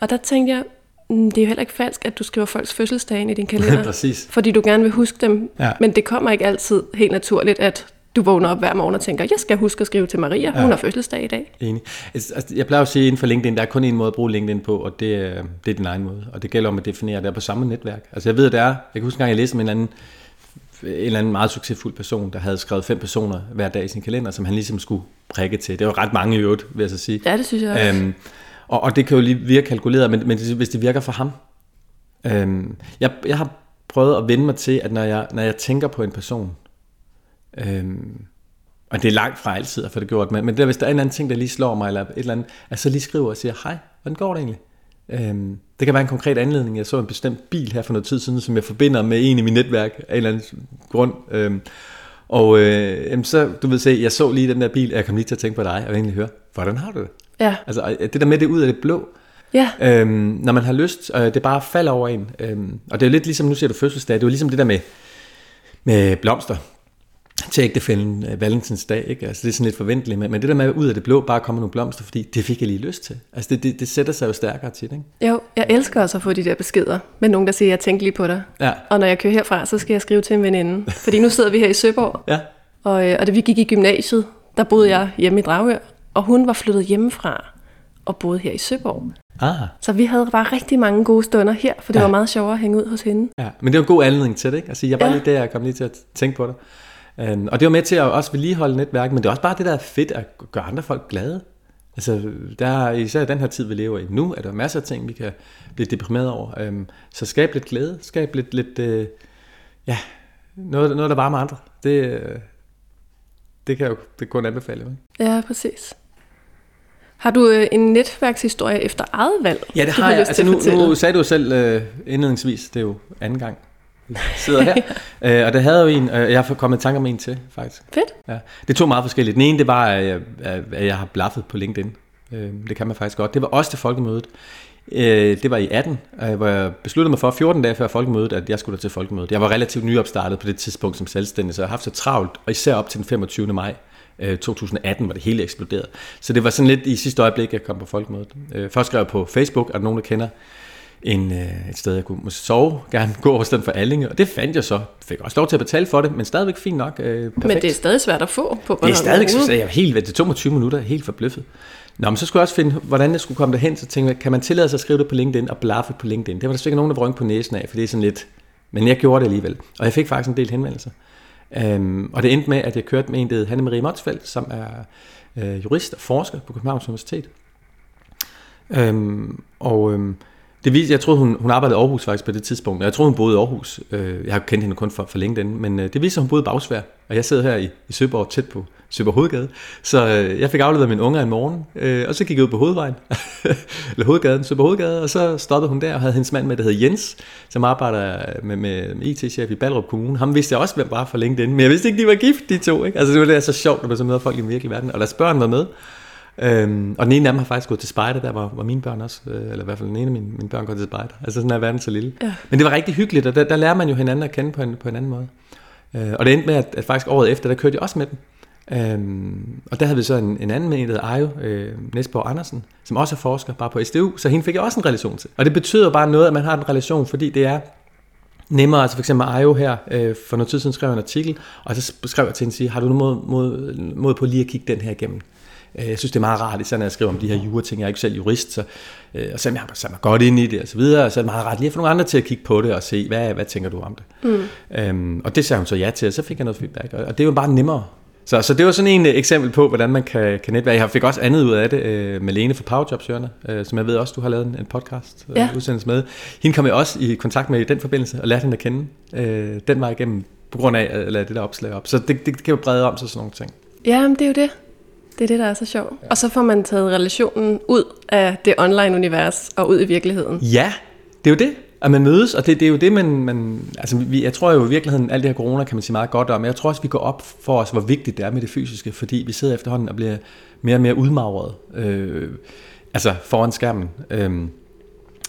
Speaker 1: Og der tænkte jeg, mm, det er jo heller ikke falsk, at du skriver folks fødselsdage ind i din kalender.
Speaker 2: Præcis.
Speaker 1: Fordi du gerne vil huske dem. Ja. Men det kommer ikke altid helt naturligt, at du vågner op hver morgen og tænker, jeg skal huske at skrive til Maria, ja. hun har fødselsdag i dag.
Speaker 2: Enig. Altså, altså, jeg plejer at sige inden for LinkedIn, der er kun en måde at bruge LinkedIn på, og det, er, det er din egen måde. Og det gælder om at definere det på samme netværk. Altså jeg ved, at det er, jeg kan huske en gang, jeg læste om en anden, en eller anden meget succesfuld person, der havde skrevet fem personer hver dag i sin kalender, som han ligesom skulle prikke til. Det var ret mange i øvrigt, vil jeg så sige.
Speaker 1: Ja, det synes jeg også. Øhm,
Speaker 2: og, og det kan jo lige virke kalkuleret, men, men hvis det virker for ham. Øhm, jeg, jeg har prøvet at vende mig til, at når jeg, når jeg tænker på en person, øhm, og det er langt fra altid at få det gjort, men, men der, hvis der er en anden ting, der lige slår mig, eller et eller andet, at så lige skriver og siger, hej, hvordan går det egentlig? Øhm, det kan være en konkret anledning. Jeg så en bestemt bil her for noget tid siden, som jeg forbinder med en i mit netværk af en eller anden grund. Øhm, og øh, så, du ved se, jeg så lige den der bil, og jeg kom lige til at tænke på dig, og egentlig høre, hvordan har du det?
Speaker 1: Ja.
Speaker 2: Altså det der med det ud af det blå,
Speaker 1: Ja.
Speaker 2: Øhm, når man har lyst, og det bare falder over en. Øhm, og det er jo lidt ligesom, nu siger du fødselsdag, det er jo ligesom det der med, med blomster til ægtefælden øh, Valentins dag, ikke? Altså, det er sådan lidt forventeligt, men, men det der med ud af det blå bare komme nogle blomster, fordi det fik jeg lige lyst til. Altså, det, det, det sætter sig jo stærkere til, ikke?
Speaker 1: Jo, jeg elsker også at få de der beskeder med nogen, der siger, jeg tænker lige på dig.
Speaker 2: Ja.
Speaker 1: Og når jeg kører herfra, så skal jeg skrive til en veninde. Fordi nu sidder vi her i Søborg,
Speaker 2: Ja.
Speaker 1: og, øh, og da vi gik i gymnasiet, der boede jeg hjemme i Dragør, og hun var flyttet hjemmefra og boede her i Søborg.
Speaker 2: Ah,
Speaker 1: Så vi havde bare rigtig mange gode stunder her, for det
Speaker 2: Ja.
Speaker 1: var meget sjovere at hænge ud hos hende.
Speaker 2: ja. Men det var en god anledning til det, ikke? Altså, jeg var
Speaker 1: ja.
Speaker 2: lige der, jeg kom lige til at tænke på det. Um, og det var med til at også vedligeholde netværk, men det er også bare det, der er fedt at gøre andre folk glade. Altså, der er især i den her tid, vi lever i nu, er der masser af ting, vi kan blive deprimeret over. Um, så skab lidt glæde, skab lidt, lidt uh, ja, noget, noget, der varmer andre. Det, øh, det kan jeg jo det kun anbefale. Ikke?
Speaker 1: Ja, præcis. Har du øh, en netværkshistorie efter eget valg?
Speaker 2: Ja, det
Speaker 1: du
Speaker 2: har jeg. Altså, nu, nu sagde du selv øh, indledningsvis, det er jo anden gang, sidder her. øh, og det havde jo en, øh, jeg har kommet i tanke om en til, faktisk.
Speaker 1: Fedt.
Speaker 2: Ja. Det er to meget forskellige. Den ene, det var, at jeg, at jeg har blaffet på LinkedIn. Øh, det kan man faktisk godt. Det var også til folkemødet. Øh, det var i 18, øh, hvor jeg besluttede mig for 14 dage før folkemødet, at jeg skulle da til folkemødet. Jeg var relativt nyopstartet på det tidspunkt som selvstændig, så jeg har haft så travlt, og især op til den 25. maj øh, 2018, hvor det hele eksploderede. Så det var sådan lidt i sidste øjeblik, jeg kom på folkemødet. Øh, først skrev jeg på Facebook, er der nogen, der kender en, øh, et sted, jeg kunne måske sove, gerne gå over stedet for Allinge, og det fandt jeg så. Fik også lov til at betale for det, men stadigvæk fint nok. Øh, perfekt.
Speaker 1: Men det er stadig svært at få på
Speaker 2: Det
Speaker 1: Bornholm
Speaker 2: er stadigvæk så jeg helt, det tog mig 20 minutter, helt forbløffet. Nå, men så skulle jeg også finde, hvordan jeg skulle komme derhen, så tænkte jeg, kan man tillade sig at skrive det på LinkedIn og blaffe på LinkedIn? Det var der sikkert nogen, der vrøng på næsen af, for det er sådan lidt, men jeg gjorde det alligevel. Og jeg fik faktisk en del henvendelser. Øhm, og det endte med, at jeg kørte med en, der hed Hanne-Marie Motsfeldt, som er øh, jurist og forsker på Københavns Universitet. Øhm, og øhm, det vis, jeg troede, hun, hun arbejdede i Aarhus faktisk på det tidspunkt, og jeg troede, hun boede i Aarhus. Øh, jeg har kendt hende kun for, for LinkedIn, men øh, det viser, at hun boede i Bagsvær, og jeg sidder her i, i Søborg tæt på Søborg Hovedgade. Så øh, jeg fik afleveret mine unger en morgen, og så gik jeg ud på Hovedvejen, eller Hovedgaden, Søborg Hovedgade, og så stoppede hun der og havde hendes mand med, der hedder Jens, som arbejder med, med, med IT-chef i Ballerup Kommune. Ham vidste jeg også, hvem var for LinkedIn, men jeg vidste ikke, de var gift, de to. Ikke? Altså det var det, så sjovt, når man så møder folk i den virkelige verden, og deres børn var med. Øhm, og den ene af dem har faktisk gået til spejder, der var, var mine børn også, øh, eller i hvert fald den ene af mine, mine børn går til spejder. Altså sådan er verden så lille.
Speaker 1: Ja.
Speaker 2: Men det var rigtig hyggeligt, og der, der lærer man jo hinanden at kende på en, på en anden måde. Øh, og det endte med, at, at faktisk året efter, der kørte jeg også med dem. Øhm, og der havde vi så en, en anden med, en der Ajo øh, Næsborg Andersen, som også er forsker, bare på SDU, så hende fik jeg også en relation til. Og det betyder bare noget, at man har en relation, fordi det er nemmere, altså for eksempel Ajo her, øh, for noget tid siden skrev jeg en artikel, og så skrev jeg til hende, sige, har du nu mod, mod, mod på lige at kigge den her igennem? Øh, Jeg synes, det er meget rart, især når jeg skriver om de her jura-ting. Jeg er ikke selv jurist, så, øh, og selvom jeg har sat mig godt ind i det og så videre, så er det meget rart lige at få nogle andre til at kigge på det og se, hvad, hvad tænker du om det? Mm. Øhm, og det sagde hun så ja til, og så fik jeg noget feedback, og, og det er jo bare nemmere. Så, så det var sådan en øh, eksempel på, hvordan man kan, kan netværke. Jeg fik også andet ud af det øh, med Lene fra Powerjobsørene, øh, som jeg ved også, du har lavet en, en podcast øh,
Speaker 1: Ja.
Speaker 2: udsendelse med. Hende kom jeg også i kontakt med i den forbindelse, og lærte hende at kende øh, den vej igennem, på grund af at lade det der opslag op. Så det, det, det kan jo brede om sig sådan nogle ting.
Speaker 1: Ja, men det er jo det. Det er det, der er så sjovt. Og så får man taget relationen ud af det online-univers og ud i virkeligheden.
Speaker 2: Ja, det er jo det, at man mødes, og det, det er jo det, man, man altså vi, jeg tror jo i virkeligheden, alt det her corona kan man sige meget godt om, men jeg tror også, vi går op for os, hvor vigtigt det er med det fysiske, fordi vi sidder efterhånden og bliver mere og mere udmagret, øh, altså foran skærmen, øh,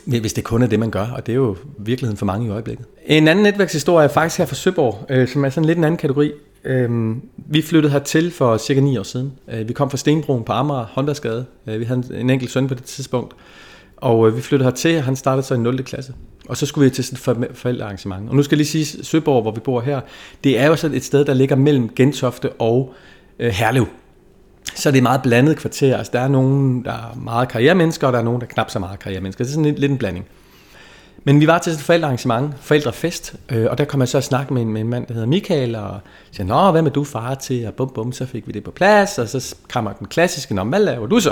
Speaker 2: hvis det kun er det, man gør, og det er jo virkeligheden for mange i øjeblikket. En anden netværkshistorie er faktisk her fra Søborg, øh, som er sådan lidt en anden kategori. Øh, vi flyttede hertil for cirka 9 år siden. Øh, vi kom fra Stenbroen på Amager, Håndværksgade. Øh, vi havde en, en enkelt søn på det tidspunkt, og øh, vi flyttede hertil, og han startede så i 0. klasse. Og så skulle vi til sådan et forældrearrangement. Og nu skal jeg lige sige, Søborg, hvor vi bor her, det er jo sådan et sted, der ligger mellem Gentofte og øh, Herlev. Så det er meget blandet kvarter. Altså, der er nogen, der er meget karrieremennesker, og der er nogen, der er knap så meget karrieremennesker. Det er sådan lidt, lidt en blanding. Men vi var til et forældrearrangement, forældrefest, øh, og der kom jeg så at snakke med en, med en mand, der hedder Michael, og siger, Nå, hvad med du far til? Og bum, bum, så fik vi det på plads, og så kommer den klassiske, Nå, hvad laver du så?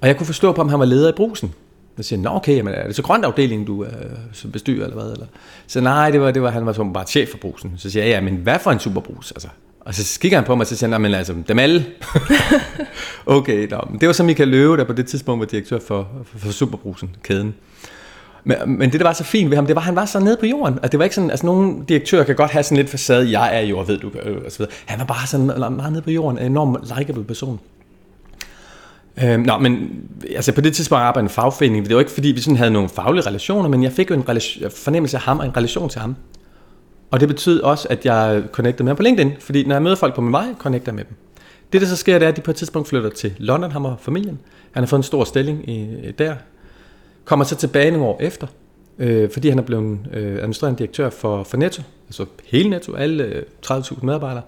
Speaker 2: Og jeg kunne forstå på, om han var leder i brusen. Jeg siger, nå okay, men er det så grønt afdeling, du er som bestyrer, eller hvad? Eller? Så nej, det var, det var, han var som bare chef for brusen. Så siger jeg, ja, men hvad for en superbrus? Altså, og så kigger han på mig, og så siger han, men altså, dem alle. okay, nå, men det var så Michael Løve, der på det tidspunkt var direktør for, for, for Superbrusen, kæden. Men, men det, der var så fint ved ham, det var, at han var så nede på jorden. At det var ikke sådan, altså nogle direktører kan godt have sådan lidt facade, jeg er jo, og ved du, øh, og så videre. Han var bare sådan meget nede på jorden, en enorm likeable person. Øhm, nå, men altså på det tidspunkt arbejdede jeg i en fagforening. Det var ikke fordi, vi sådan havde nogle faglige relationer, men jeg fik jo en relation, fornemmelse af ham og en relation til ham. Og det betød også, at jeg connectede med ham på LinkedIn, fordi når jeg møder folk på min vej, connecter jeg med dem. Det, der så sker, det er, at de på et tidspunkt flytter til London, ham og familien. Han har fået en stor stilling i, der. Kommer så tilbage nogle år efter, øh, fordi han er blevet øh, administrerende direktør for, for Netto, altså hele Netto, alle øh, 30.000 medarbejdere.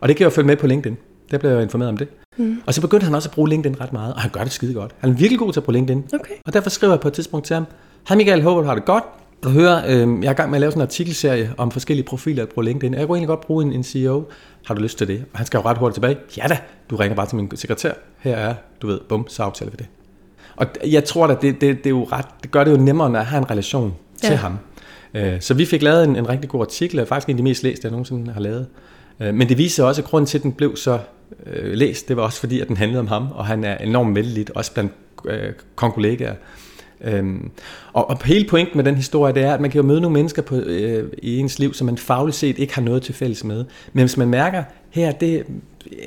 Speaker 2: Og det kan jeg jo følge med på LinkedIn. Der blev jeg informeret om det. Mm. Og så begyndte han også at bruge LinkedIn ret meget, og han gør det skide godt. Han er virkelig god til at bruge LinkedIn.
Speaker 1: Okay.
Speaker 2: Og derfor skriver jeg på et tidspunkt til ham, Hej Michael, håber du har det godt. Du hører, øh, jeg er i gang med at lave sådan en artikelserie om forskellige profiler på LinkedIn. Jeg kunne egentlig godt bruge en, en CEO. Har du lyst til det? Og han skal jo ret hurtigt tilbage. Ja da, du ringer bare til min sekretær. Her er, du ved, bum, så aftaler vi det. Og jeg tror at det, det, det, er jo ret, det gør det jo nemmere, når jeg har en relation ja. til ham. Øh, så vi fik lavet en, en rigtig god artikel, faktisk en af de mest læste, jeg nogensinde har lavet. Øh, men det viser også, at grunden til, at den blev så øh, læst, det var også fordi, at den handlede om ham, og han er enormt vældig, også blandt øh, konkollegaer. Øhm, og, og hele pointen med den historie, det er, at man kan jo møde nogle mennesker på, øh, i ens liv, som man fagligt set ikke har noget til fælles med. Men hvis man mærker, her, det,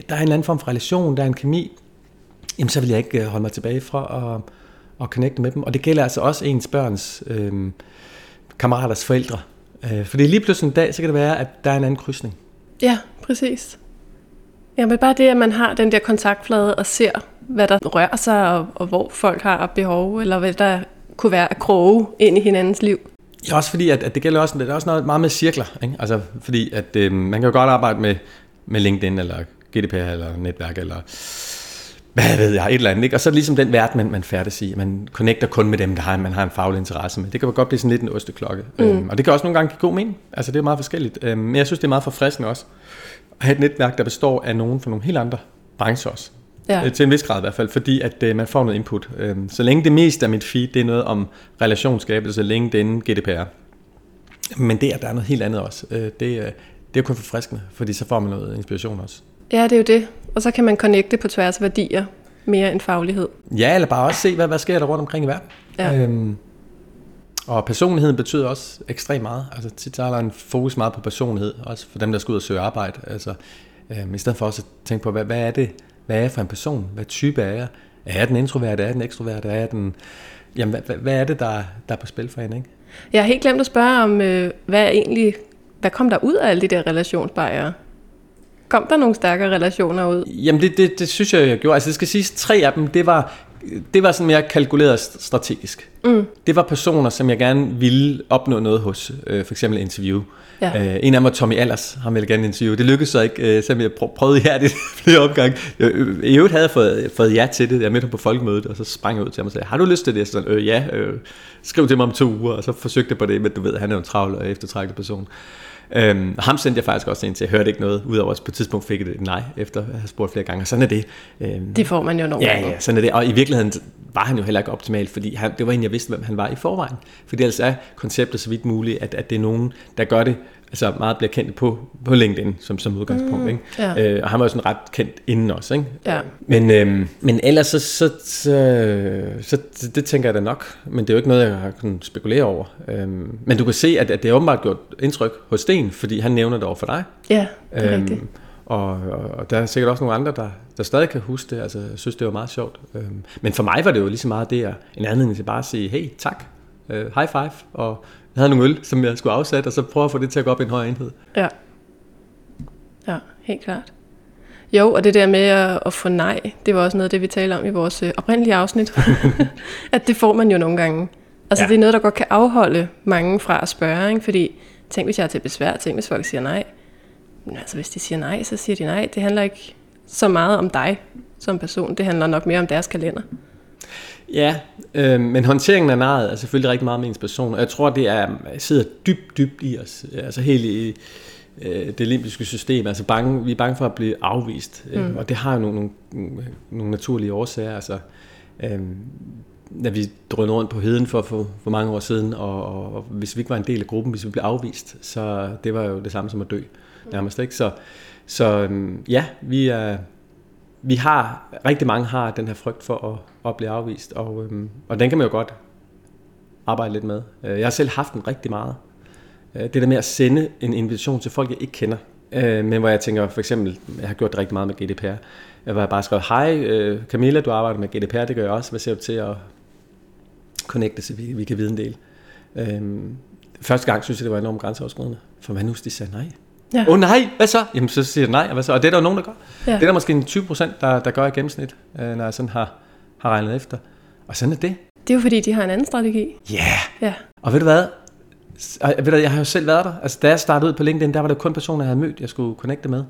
Speaker 2: der er en eller anden form for relation, der er en kemi, jamen så vil jeg ikke øh, holde mig tilbage fra at, at connecte med dem. Og det gælder altså også ens børns øh, kammeraters forældre. Øh, fordi lige pludselig en dag, så kan det være, at der er en anden krydsning.
Speaker 1: Ja, præcis. Ja, men bare det, at man har den der kontaktflade og ser, hvad der rører sig, og, og hvor folk har behov, eller hvad der kunne være at kroge ind i hinandens liv.
Speaker 2: Ja, også fordi, at, at det gælder også, det er også noget meget med cirkler. Ikke? Altså, fordi at, øh, man kan jo godt arbejde med, med LinkedIn, eller GDPR, eller netværk, eller hvad ved jeg, et eller andet. Ikke? Og så er det ligesom den verden, man, man færdes i. Man connecter kun med dem, der har, man har en faglig interesse med. Det kan godt blive sådan lidt en osteklokke. Mm. Øhm, og det kan også nogle gange give god mening. Altså det er meget forskelligt. Øhm, men jeg synes, det er meget forfriskende også. At have et netværk, der består af nogen fra nogle helt andre brancher også. Ja. Øh, til en vis grad i hvert fald, fordi at øh, man får noget input. Øhm, så længe det meste af mit feed, det er noget om relationsskabelse, LinkedIn, GDPR. Men det, at der er noget helt andet også, øh, det, det er jo kun forfriskende, fordi så får man noget inspiration også.
Speaker 1: Ja, det er jo det. Og så kan man connecte på tværs af værdier, mere end faglighed.
Speaker 2: Ja, eller bare også se, hvad, hvad sker der rundt omkring i verden. Ja. Øhm, og personligheden betyder også ekstremt meget. Altså tit er der en fokus meget på personlighed, også for dem, der skal ud og søge arbejde. Altså, øhm, I stedet for også at tænke på, hvad, hvad er det, hvad er jeg for en person? Hvad type er jeg? Er jeg den introvert? Er jeg den ekstrovert? Er jeg den... Jamen, hvad, hvad er det, der, der er på spil for en, ikke?
Speaker 1: Jeg har helt glemt at spørge om, øh, hvad er egentlig... Hvad kom der ud af alle de der relationsbejere? Kom der nogle stærkere relationer ud?
Speaker 2: Jamen, det, det, det synes jeg, jeg gjorde. Altså, det skal siges, tre af dem, det var, det var sådan mere kalkuleret strategisk. Mm. Det var personer, som jeg gerne ville opnå noget hos. Øh, for eksempel interview. Ja. Øh, en af dem var Tommy Allers, ham ville jeg gerne interviewe. Det lykkedes så ikke, øh, selvom jeg prøvede det flere opgang. Øh, I øvrigt havde jeg fået, fået ja til det. Jeg mødte ham på folkemødet, og så sprang jeg ud til ham og sagde, har du lyst til det? Så sådan, øh, ja, øh, skriv til mig om to uger, og så forsøgte jeg på det, men du ved, han er jo en travl og eftertragtet person. Øhm, ham sendte jeg faktisk også ind til. Jeg hørte ikke noget, udover at på et tidspunkt fik jeg et nej, efter at have spurgt flere gange. Og sådan er det.
Speaker 1: Øhm, det får man jo nogle
Speaker 2: Ja, ja, sådan er det. Og i virkeligheden var han jo heller ikke optimal, fordi han, det var en, jeg vidste, hvem han var i forvejen. Fordi ellers er konceptet så vidt muligt, at, at det er nogen, der gør det altså meget bliver kendt på, på LinkedIn som, som udgangspunkt. Mm, ikke? Ja. Øh, og han var jo sådan ret kendt inden også. Ikke? Ja. Men, øhm, men ellers så, så, så, så, så det tænker jeg da nok. Men det er jo ikke noget, jeg har kunnet spekulere over. Øhm, men du kan se, at, at det er åbenbart gjort indtryk hos Sten, fordi han nævner det over for dig.
Speaker 1: Ja, det er øhm, rigtigt.
Speaker 2: Og, og, og der er sikkert også nogle andre, der, der stadig kan huske det. Altså, jeg synes, det var meget sjovt. Øhm, men for mig var det jo lige så meget det, en anledning til bare at sige, hey, tak, uh, high five, og jeg havde nogle øl, som jeg skulle afsætte, og så prøve at få det til at gå op i en høj enhed.
Speaker 1: Ja. Ja, helt klart. Jo, og det der med at, at få nej, det var også noget af det, vi talte om i vores øh, oprindelige afsnit. at det får man jo nogle gange. Altså ja. det er noget, der godt kan afholde mange fra at spørge, ikke? fordi tænk hvis jeg er til besvær, tænk hvis folk siger nej. Men altså hvis de siger nej, så siger de nej. Det handler ikke så meget om dig som person, det handler nok mere om deres kalender.
Speaker 2: Ja, øh, men håndteringen af naret er selvfølgelig rigtig meget med ens person, og jeg tror, det er, sidder dybt, dybt i os. Altså helt i øh, det limbiske system. Altså bange, vi er bange for at blive afvist, øh, mm. og det har jo nogle, nogle, nogle naturlige årsager. Altså, øh, da vi drønede rundt på heden for, for, for mange år siden, og, og, og hvis vi ikke var en del af gruppen, hvis vi blev afvist, så det var jo det samme som at dø, nærmest ikke? Så, så øh, ja, vi er vi har, rigtig mange har den her frygt for at, at blive afvist, og, øhm, og den kan man jo godt arbejde lidt med. Øh, jeg har selv haft den rigtig meget. Øh, det der med at sende en invitation til folk, jeg ikke kender, øh, men hvor jeg tænker, for eksempel, jeg har gjort det rigtig meget med GDPR, øh, hvor jeg bare skrev, hej Camilla, du arbejder med GDPR, det gør jeg også, hvad ser du til at connecte, så vi, vi kan vide en del. Øhm, første gang synes jeg, det var enormt grænseoverskridende. For hvad nu, hvis de sagde nej?
Speaker 1: Ja.
Speaker 2: Åh oh, nej, hvad så? Jamen så siger jeg nej, og hvad så? Og det er der jo nogen, der gør.
Speaker 1: Ja.
Speaker 2: Det er der måske en 20 procent, der, der gør i gennemsnit, øh, når jeg sådan har, har regnet efter. Og sådan er det.
Speaker 1: Det er jo fordi, de har en anden strategi.
Speaker 2: Ja. Yeah.
Speaker 1: Ja.
Speaker 2: Og ved du hvad? Og ved du, jeg har jo selv været der. Altså, da jeg startede ud på LinkedIn, der var det kun personer, jeg havde mødt, jeg skulle connecte med.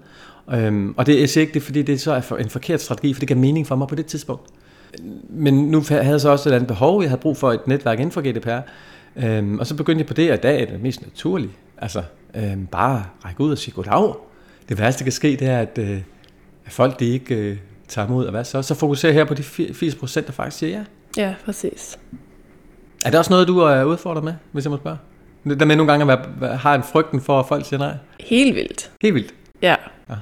Speaker 2: Øhm, og det jeg siger ikke det, er, fordi det så er en forkert strategi, for det gav mening for mig på det tidspunkt. Men nu havde jeg så også et andet behov, jeg havde brug for et netværk inden for GDPR. Øhm, og så begyndte jeg på det, og i dag er det mest naturligt. Altså, øhm, bare række ud og sige goddag. Det værste, der kan ske, det er, at, øh, at folk de ikke øh, tager imod, og hvad så? Så fokuserer jeg her på de 80 procent, der faktisk siger ja.
Speaker 1: Ja, præcis.
Speaker 2: Er det også noget, du er udfordret med, hvis jeg må spørge? Der med nogle gange at være, har en frygten for, at folk siger nej.
Speaker 1: Helt vildt.
Speaker 2: Helt vildt.
Speaker 1: Ja.
Speaker 2: Ja.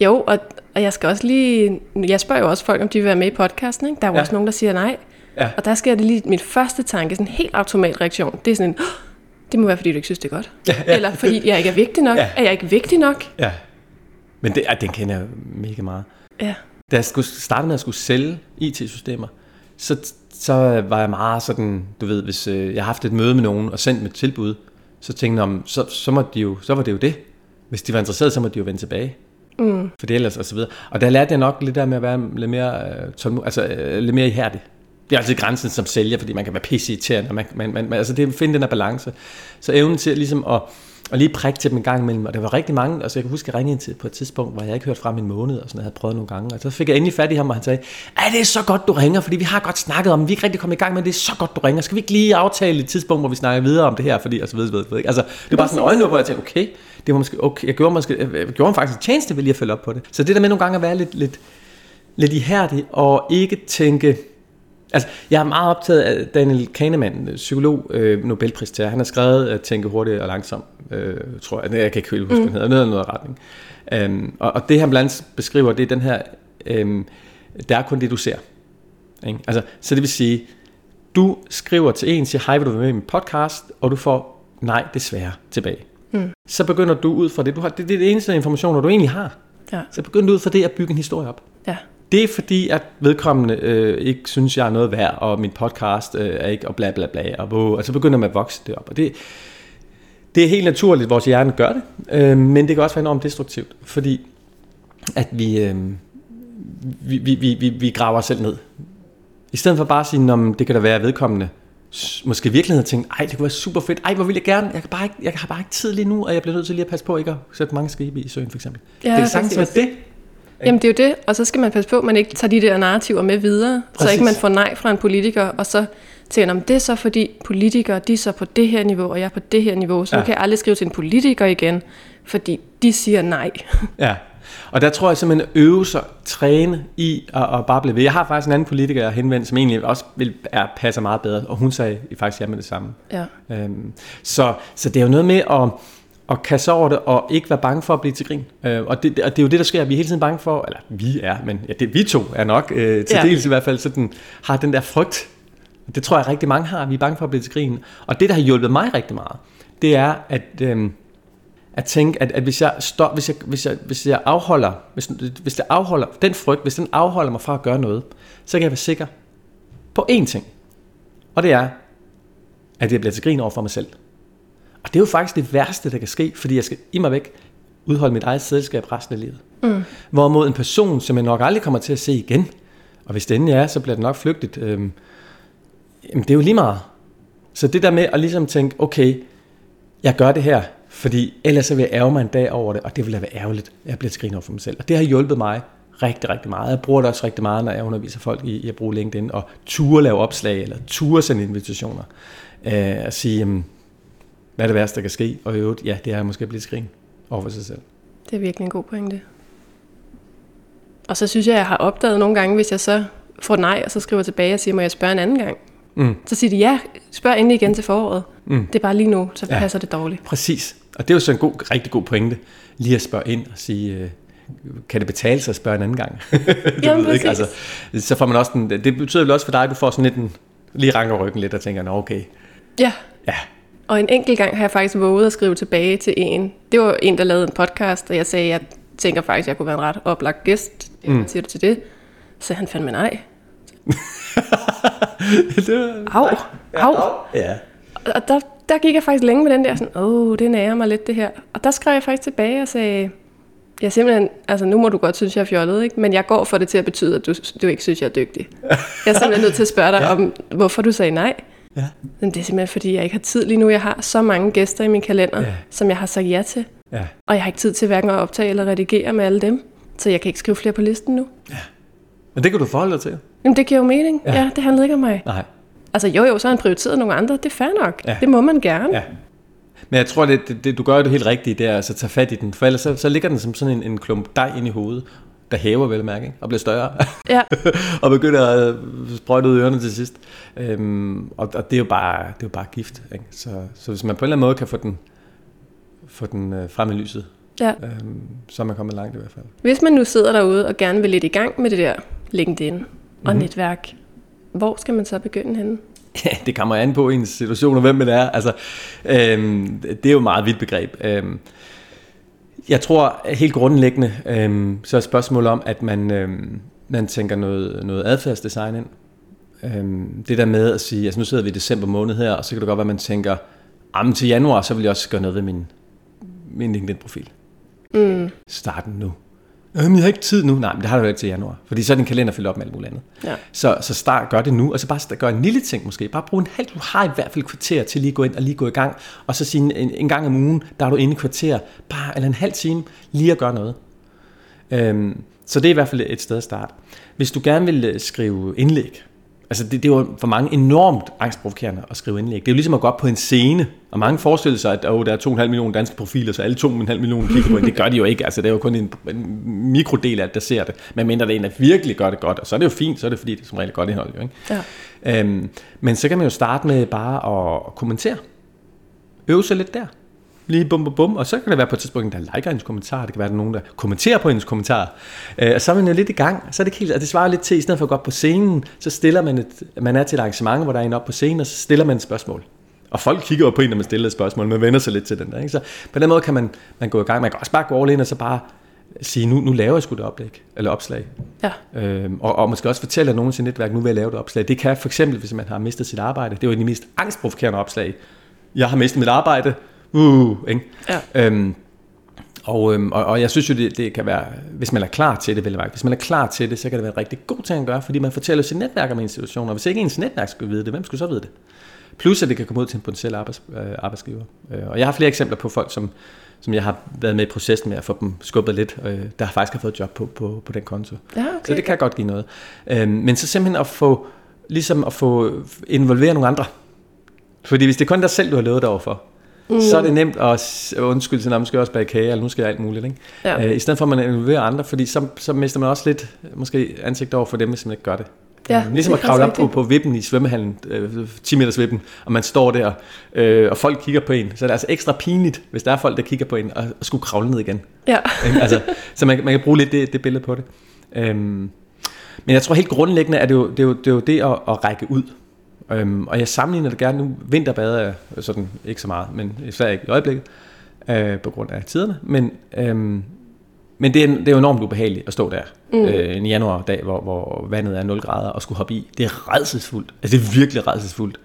Speaker 1: Jo, og, og jeg skal også lige... Jeg spørger jo også folk, om de vil være med i podcasten, ikke? Der er jo
Speaker 2: Ja.
Speaker 1: også nogen, der siger nej.
Speaker 2: Ja.
Speaker 1: Og der sker det lige... Min første tanke, sådan en helt automat reaktion, det er sådan en... "Åh, Det må være, fordi du ikke synes, det er godt.
Speaker 2: Ja, ja.
Speaker 1: Eller fordi jeg ikke er vigtig nok.
Speaker 2: Ja.
Speaker 1: Er jeg ikke vigtig nok?
Speaker 2: Ja. Men det, den kender jeg mega meget.
Speaker 1: Ja.
Speaker 2: Da jeg skulle starte med at skulle sælge IT-systemer, så, så var jeg meget sådan, du ved, hvis øh, jeg har haft et møde med nogen og sendt mit tilbud, så tænkte jeg, om, så, så, må de jo, så var det jo det. Hvis de var interesserede, så må de jo vende tilbage. Mm. For det ellers og så videre. Og der lærte jeg nok lidt der med at være lidt mere, øh, tålmod, altså, øh, lidt mere ihærdig. Det er altid grænsen som sælger, fordi man kan være pisse irriterende. Man, man, man, altså det er at finde den her balance. Så evnen til ligesom at, at lige prikke til dem en gang imellem. Og der var rigtig mange, altså jeg kan huske, at jeg ringede ind til på et tidspunkt, hvor jeg ikke hørte fra min måned, og sådan jeg havde prøvet nogle gange. Og så fik jeg endelig fat i ham, og han sagde, Ej, det er så godt, du ringer, fordi vi har godt snakket om, vi er ikke rigtig kommet i gang med, det er så godt, du ringer. Skal vi ikke lige aftale et tidspunkt, hvor vi snakker videre om det her, fordi og så videre, ved, videre. Altså, det var bare sådan en øjenlåb, hvor jeg tænkte, okay, det var måske, okay, jeg gjorde, måske, jeg gjorde faktisk en tjeneste ved lige at følge op på det. Så det der med nogle gange at være lidt, lidt, lidt ihærdig, og ikke tænke, Altså, jeg er meget optaget af Daniel Kahneman, psykolog, øh, Nobelpristager. Han har skrevet at tænke hurtigt og langsomt, øh, tror jeg. Jeg kan ikke helt huske, mm. hvad han hedder. Noget, noget retning. Um, og, og det han blandt andet beskriver, det er den her, um, der er kun det, du ser. Ikke? Altså, så det vil sige, du skriver til en, siger, hej, vil du være med i min podcast? Og du får, nej, desværre, tilbage. Mm. Så begynder du ud fra det, du har, det, det er det eneste informationer, du egentlig har.
Speaker 1: Ja.
Speaker 2: Så begynder du ud fra det at bygge en historie op.
Speaker 1: Ja.
Speaker 2: Det er fordi, at vedkommende øh, ikke synes, jeg er noget værd, og min podcast øh, er ikke, og bla bla bla, og, hvor, og så begynder man at vokse det op. Og det, det er helt naturligt, at vores hjerne gør det, øh, men det kan også være enormt destruktivt, fordi at vi, øh, vi, vi, vi, vi, vi graver os selv ned. I stedet for bare at sige, om det kan da være vedkommende, måske i virkeligheden tænke, ej, det kunne være super fedt, ej, hvor vil jeg gerne, jeg, kan bare ikke, jeg har bare ikke tid lige nu, og jeg bliver nødt til lige at passe på ikke at sætte mange skibe i søen, for eksempel.
Speaker 1: Ja,
Speaker 2: det kan sagtens være det.
Speaker 1: Jamen det er jo det, og så skal man passe på, at man ikke tager de der narrativer med videre, Præcis. så ikke man får nej fra en politiker, og så tænker man, det er så fordi politikere, de er så på det her niveau, og jeg er på det her niveau, så. Ja. nu kan jeg aldrig skrive til en politiker igen, fordi de siger nej.
Speaker 2: Ja, og der tror jeg simpelthen at øve sig, træne i at, at bare blive ved. Jeg har faktisk en anden politiker, jeg har henvendt, som egentlig også vil, er, passer meget bedre, og hun sagde faktisk ja med det samme.
Speaker 1: Ja.
Speaker 2: Øhm, så, så det er jo noget med at, at kaste over det, og ikke være bange for at blive til grin. Øh, og, det, og det er jo det, der sker. Vi er hele tiden bange for, eller vi er, men ja, det, vi to er nok, øh, til
Speaker 1: ja.
Speaker 2: dels i hvert fald, sådan, har den der frygt. Det tror jeg rigtig mange har. Vi er bange for at blive til grin. Og det, der har hjulpet mig rigtig meget, det er, at... Øh, at tænke, at, at hvis, jeg stop, hvis, jeg, hvis, jeg, hvis jeg afholder, hvis, hvis det afholder, den frygt, hvis den afholder mig fra at gøre noget, så kan jeg være sikker på én ting. Og det er, at jeg bliver til grin over for mig selv. Og det er jo faktisk det værste, der kan ske, fordi jeg skal i mig væk udholde mit eget selskab resten af livet. Mm. Hvorimod en person, som jeg nok aldrig kommer til at se igen, og hvis det endelig er, så bliver det nok flygtigt, øhm, jamen det er jo lige meget. Så det der med at ligesom tænke, okay, jeg gør det her, fordi ellers så vil jeg ærge mig en dag over det, og det vil jeg være ærgerligt. Jeg bliver grin over for mig selv. Og det har hjulpet mig rigtig, rigtig meget. Jeg bruger det også rigtig meget, når jeg underviser folk i, i at bruge LinkedIn, og ture lave opslag, eller ture sende invitationer. Øh, at sige, jamen, hvad er det værste, der kan ske? Og i øvrigt, ja, det er måske at blive grin over for sig selv.
Speaker 1: Det er virkelig en god pointe. Og så synes jeg, jeg har opdaget nogle gange, hvis jeg så får nej, og så skriver tilbage og siger, må jeg spørge en anden gang?
Speaker 2: Mm.
Speaker 1: Så siger de, ja, spørg endelig igen til foråret.
Speaker 2: Mm.
Speaker 1: Det er bare lige nu, så
Speaker 2: Ja.
Speaker 1: passer det dårligt.
Speaker 2: Præcis. Og det er jo så en god, rigtig god pointe, lige at spørge ind og sige, øh, kan det betale sig at spørge en anden gang?
Speaker 1: Jamen,
Speaker 2: ved ikke, altså, så får man også den, det betyder vel også for dig, at du får sådan lidt en, lige ranker ryggen lidt og tænker, nå okay,
Speaker 1: Ja,
Speaker 2: ja,
Speaker 1: Og en enkelt gang har jeg faktisk våget at skrive tilbage til en. Det var en, der lavede en podcast, og jeg sagde, jeg tænker faktisk, at jeg kunne være en ret oplagt gæst. Mm. Siger du til det? Så han fandt mig nej.
Speaker 2: det var,
Speaker 1: Au, au.
Speaker 2: ja.
Speaker 1: Og der der gik jeg faktisk længe med den der sådan, åh, oh, det nærer mig lidt det her. Og der skrev jeg faktisk tilbage og sagde, jeg simpelthen, altså nu må du godt synes, jeg er fjollet, ikke? men jeg går for det til at betyde, at du, du ikke synes, jeg er dygtig. Jeg er simpelthen nødt til at spørge dig ja. om, hvorfor du sagde nej. Ja. Men det er simpelthen, fordi jeg ikke har tid lige nu. Jeg har så mange gæster i min kalender, ja. som jeg har sagt ja til. Ja. Og jeg har ikke tid til hverken at optage eller redigere med alle dem. Så jeg kan ikke skrive flere på listen nu. Ja.
Speaker 2: Men det kan du forholde dig til.
Speaker 1: Jamen det giver jo mening. Ja, ja det handler ikke om mig. Nej. Altså jo jo, så har han prioriteret nogle andre. Det er fair nok. Ja. Det må man gerne. Ja.
Speaker 2: Men jeg tror, det, det, det, du gør det helt rigtigt, det er altså at tage fat i den. For ellers så, så ligger den som sådan en, en klump dej ind i hovedet, der hæver vel mærke, og bliver større. Ja. og begynder at sprøjte ud i ørerne til sidst. Øhm, og, og det er jo bare, det er jo bare gift. Ikke? Så, så hvis man på en eller anden måde kan få den, få den øh, frem i lyset, ja. øhm, så er man kommet langt i hvert fald.
Speaker 1: Hvis man nu sidder derude og gerne vil lidt i gang med det der LinkedIn og mm-hmm. netværk, hvor skal man så begynde henne?
Speaker 2: Det kommer an på ens situation og hvem det er. Altså, øhm, det er jo et meget vidt begreb. Øhm, jeg tror helt grundlæggende, øhm, så er spørgsmålet om, at man, øhm, man tænker noget, noget adfærdsdesign ind. Øhm, det der med at sige, altså nu sidder vi i december måned her, og så kan det godt være, at man tænker, jamen til januar, så vil jeg også gøre noget ved min, min LinkedIn-profil. Mm. Starten nu. Jamen, jeg har ikke tid nu. Nej, men det har du ikke til januar. Fordi så er din kalender fyldt op med alt muligt andet. Ja. Så, så start, gør det nu, og så bare gør en lille ting måske. Bare brug en halv, du har i hvert fald kvarter til lige at gå ind og lige gå i gang. Og så sige en, en gang om ugen, der er du inde i kvarter, bare eller en halv time, lige at gøre noget. Øhm, så det er i hvert fald et sted at starte. Hvis du gerne vil øh, skrive indlæg, Altså det, det jo for mange enormt angstprovokerende at skrive indlæg. Det er jo ligesom at gå op på en scene, og mange forestiller sig, at oh, der er 2,5 millioner danske profiler, så alle 2,5 millioner kigger på det. Det gør de jo ikke. Altså det er jo kun en, en mikrodel af det, der ser det. Men mindre det er en, der virkelig gør det godt, og så er det jo fint, så er det fordi, det er som regel godt indhold. Jo, ikke? Ja. Øhm, men så kan man jo starte med bare at kommentere. Øve sig lidt der lige bum, bum, bum, og så kan det være på et tidspunkt, der liker hendes kommentar, det kan være, der er nogen, der kommenterer på hendes kommentar, øh, og så er man jo lidt i gang, så er det helt, og det svarer lidt til, i stedet for at gå op på scenen, så stiller man et, man er til et arrangement, hvor der er en op på scenen, og så stiller man et spørgsmål. Og folk kigger på en, når man stiller et spørgsmål, man vender sig lidt til den der, ikke? så på den måde kan man, man gå i gang, man kan også bare gå all in, og så bare sige, nu, nu laver jeg sgu det oplæg, eller opslag. Ja. Øhm, og, og måske også fortælle nogen til netværk, nu vil jeg lave det opslag. Det kan for eksempel, hvis man har mistet sit arbejde, det er jo de mest angstprovokerende opslag. Jeg har mistet mit arbejde, uh, ikke? Ja. Øhm, og, øhm, og, og jeg synes jo, det, det kan være, hvis man er klar til det, vel hvis man er klar til det, så kan det være en rigtig god ting at gøre, fordi man fortæller sit netværk om institutioner, og hvis ikke ens netværk skulle vide det, hvem skulle så vide det? Plus at det kan komme ud til en potentiel arbejds, øh, arbejdsgiver. Øh, og jeg har flere eksempler på folk, som, som jeg har været med i processen med at få dem skubbet lidt, øh, der har faktisk har fået job på, på, på den konto. Ja, okay. Så det kan godt give noget. Øh, men så simpelthen at få, ligesom at få involvere nogle andre. Fordi hvis det er kun dig selv, du har lovet dig overfor, mm. så er det nemt at undskylde sig, når man skal også bage kage, eller nu skal jeg alt muligt. Ikke? Ja. Øh, I stedet for at man involverer andre, fordi så, så mister man også lidt måske ansigt over for dem, hvis man ikke gør det. Ja, øh, ligesom at kravle op på, på vippen i svømmehallen, øh, 10 meters vippen, og man står der, øh, og folk kigger på en. Så er det altså ekstra pinligt, hvis der er folk, der kigger på en, og, og skulle kravle ned igen. Ja. altså, så man, man kan bruge lidt det, det billede på det. Øhm, men jeg tror helt grundlæggende, at det er jo det, er jo, det, er jo det at, at række ud. Øhm, og jeg sammenligner det gerne nu. Vinterbade er sådan ikke så meget, men især ikke i øjeblikket, øh, på grund af tiderne. Men, øhm, men det, er, det er jo enormt ubehageligt at stå der mm. øh, en januardag, hvor, hvor vandet er 0 grader og skulle hoppe i. Det er redselsfuldt. Altså det er virkelig redselsfuldt.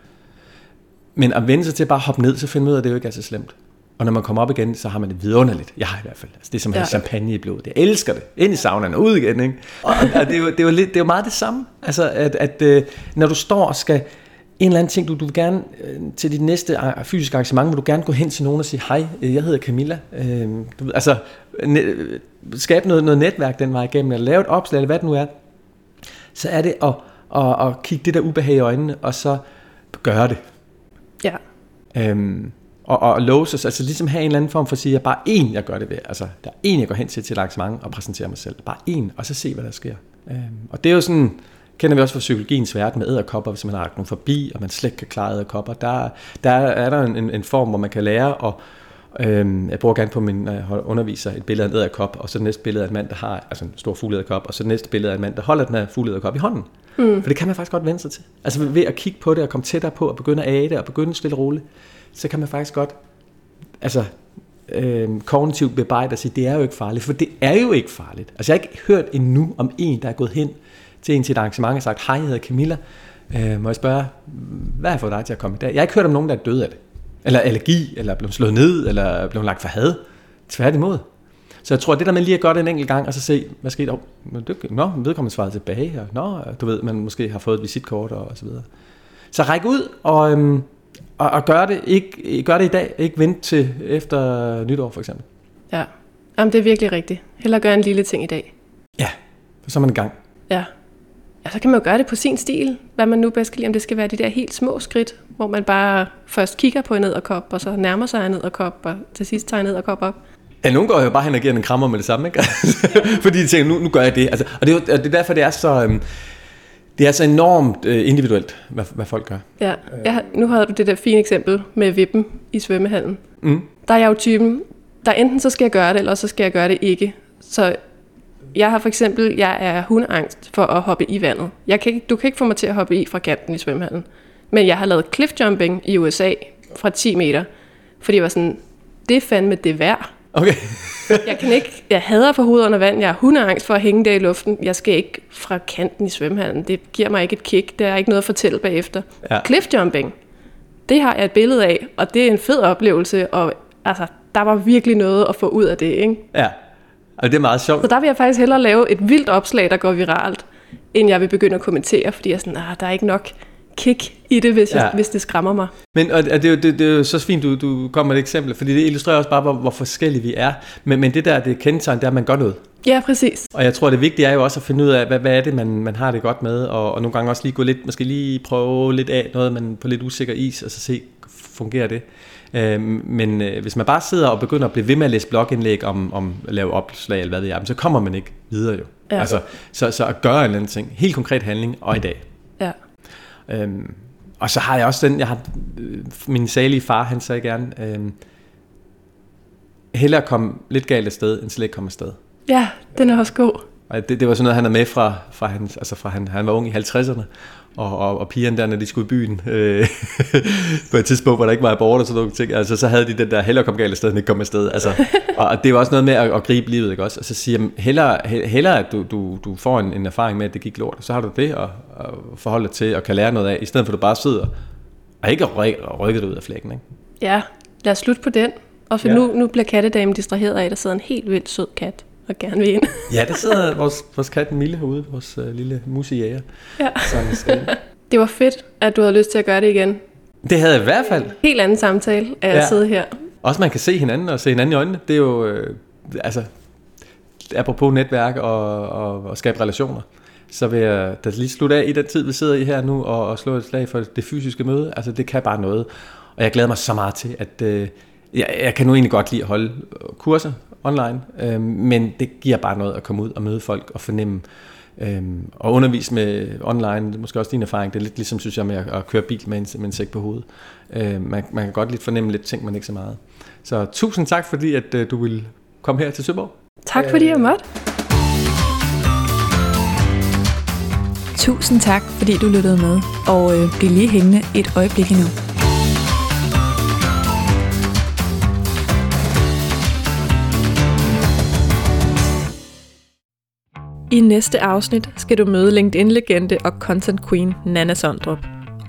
Speaker 2: Men at vende sig til at bare hoppe ned, så finder man ud af, at det jo ikke er så slemt. Og når man kommer op igen, så har man det vidunderligt. Jeg har i hvert fald. Altså, det er som at have ja. champagne i blodet. Jeg elsker det. Ind i saunaen og ud igen. Ikke? Og, og det, er jo, det, er jo lidt, det er jo meget det samme. Altså, at, at øh, når du står og skal en eller anden ting, du, du vil gerne øh, til dit næste øh, fysiske arrangement, vil du gerne gå hen til nogen og sige, hej, øh, jeg hedder Camilla. Øh, du, altså, ne, skabe noget, noget netværk den vej igennem, eller lave et opslag, eller hvad det nu er. Så er det at, at, at kigge det der ubehag i øjnene, og så gøre det. Ja. Øhm, og, og låse sig, altså ligesom have en eller anden form for at sige, at bare én, jeg gør det ved. Altså, der er én, jeg går hen til til et arrangement og præsenterer mig selv. Bare én, og så se, hvad der sker. Øhm, og det er jo sådan, kender vi også fra psykologiens verden med æderkopper, hvis man har nogen forbi, og man slet ikke kan klare æderkopper. Der, der er der en, en form, hvor man kan lære at Øhm, jeg bruger gerne på min når jeg underviser et billede af en æderkop, og så det næste billede af en mand, der har altså en stor fugleæderkop, og så det næste billede af en mand, der holder den her fugleæderkop i hånden. Mm. For det kan man faktisk godt vende sig til. Altså ved at kigge på det og komme tættere på og begynde at æde det og begynde stille roligt, så kan man faktisk godt altså, øhm, kognitivt bebrejde og sige, det er jo ikke farligt, for det er jo ikke farligt. Altså jeg har ikke hørt endnu om en, der er gået hen til en til et arrangement og sagt, hej, jeg hedder Camilla, øh, må jeg spørge, hvad har fået dig til at komme i dag? Jeg har ikke hørt om nogen, der er døde af det. eller allergi, eller er blevet slået ned, eller er blevet lagt for had. Tværtimod. Så jeg tror, det der med lige at gøre det en enkelt gang, og så se, hvad skete der? Oh, nå, vedkommende svaret tilbage, og nå, du ved, man måske har fået et visitkort og, og så videre. Så ræk ud og, øhm, og, og gør, det, ikke, gør det i dag, ikke vent til efter nytår for eksempel.
Speaker 1: Ja, Jamen, det er virkelig rigtigt. Heller gøre en lille ting i dag.
Speaker 2: Ja, så er man i gang.
Speaker 1: Ja. Ja, så kan man jo gøre det på sin stil, hvad man nu bedst kan lide, om det skal være de der helt små skridt, hvor man bare først kigger på en edderkop, og så nærmer sig en edderkop, og til sidst tager en edderkop op.
Speaker 2: Ja, nogen går jo bare hen og giver en krammer med det samme, ikke? Fordi de tænker, nu, nu gør jeg det. Altså, og det er, jo, det er derfor, det er så... Øhm, det er så enormt øh, individuelt, hvad, hvad folk gør.
Speaker 1: Ja, jeg, nu har du det der fine eksempel med vippen i svømmehallen. Mm. Der er jeg jo typen, der enten så skal jeg gøre det, eller så skal jeg gøre det ikke. Så jeg har for eksempel, jeg er hundeangst for at hoppe i vandet. Jeg kan ikke, du kan ikke få mig til at hoppe i fra kanten i svømmehallen. Men jeg har lavet cliffjumping i USA fra 10 meter, fordi jeg var sådan, det er fandme det værd.
Speaker 2: Okay.
Speaker 1: jeg kan ikke, jeg hader for hovedet under vand, jeg har hundeangst for at hænge der i luften. Jeg skal ikke fra kanten i svømmehallen, det giver mig ikke et kick, det er ikke noget at fortælle bagefter. Ja. Cliffjumping, det har jeg et billede af, og det er en fed oplevelse, og altså, der var virkelig noget at få ud af det, ikke?
Speaker 2: Ja, og det er meget sjovt.
Speaker 1: Så der vil jeg faktisk hellere lave et vildt opslag, der går viralt, end jeg vil begynde at kommentere, fordi jeg er sådan, ah, der er ikke nok kick i det, hvis, jeg, ja. hvis det skræmmer mig.
Speaker 2: Men og det, er jo, det, det er jo så fint, du, du kommer med et eksempel, fordi det illustrerer også bare, hvor, hvor forskellige vi er. Men, men det der, det kendetegn, det er, at man gør noget.
Speaker 1: Ja, præcis.
Speaker 2: Og jeg tror, det vigtige er jo også at finde ud af, hvad, hvad er det, man, man har det godt med, og, og nogle gange også lige gå lidt, måske lige prøve lidt af noget, man på lidt usikker is, og så se, fungerer det. Øh, men øh, hvis man bare sidder og begynder at blive ved med at læse blogindlæg om, om at lave opslag eller hvad det er, så kommer man ikke videre jo. Ja. Altså, så, så at gøre en eller anden ting, helt konkret handling, og i dag.
Speaker 1: Ja.
Speaker 2: Øhm, og så har jeg også den, jeg har, øh, min salige far, han sagde gerne, øhm, hellere komme lidt galt af sted, end slet ikke komme af sted.
Speaker 1: Ja, den er også god.
Speaker 2: Og det, det var sådan noget, han er med fra, fra, hans, altså fra han, han var ung i 50'erne, og, og, og pigerne der, når de skulle i byen, øh, på et tidspunkt, hvor der ikke var abort og sådan nogle ting, altså så havde de den der, hellere komme galt af sted, end ikke komme afsted. Altså, og det var også noget med at, at gribe livet, ikke også? Og så siger jeg, hellere, hellere at du, du, du får en, en erfaring med, at det gik lort, så har du det at, at forholde dig til, og kan lære noget af, i stedet for at du bare sidder og ikke rykker dig ud af flækken, ikke?
Speaker 1: Ja, lad os slutte på den. Og for ja. nu, nu bliver kattedamen distraheret af, at der sidder en helt vildt sød kat og gerne vil ind.
Speaker 2: ja, der sidder vores, vores kat Mille herude, vores uh, lille musejæger.
Speaker 1: Ja. det var fedt, at du havde lyst til at gøre det igen.
Speaker 2: Det havde jeg i hvert fald.
Speaker 1: Helt anden samtale at ja. sidde her.
Speaker 2: Også man kan se hinanden og se hinanden i øjnene. Det er jo, øh, altså, apropos netværk og, og, og skabe relationer, så vil jeg da lige slutte af i den tid, vi sidder i her nu, og, og slå et slag for det fysiske møde. Altså, det kan bare noget. Og jeg glæder mig så meget til, at øh, jeg, jeg kan nu egentlig godt lide at holde kurser online, øh, men det giver bare noget at komme ud og møde folk og fornemme øh, og undervise med online, måske også din erfaring, det er lidt ligesom, synes jeg, med at, at køre bil med en, med en sæk på hovedet. Øh, man, man kan godt lidt fornemme lidt ting, man ikke så meget. Så tusind tak, fordi at øh, du vil komme her til Søborg.
Speaker 1: Tak fordi jeg måtte.
Speaker 3: Tusind tak, fordi du lyttede med, og øh, bliv lige hængende et øjeblik endnu.
Speaker 1: I næste afsnit skal du møde LinkedIn-legende og content queen Nana Sondrup.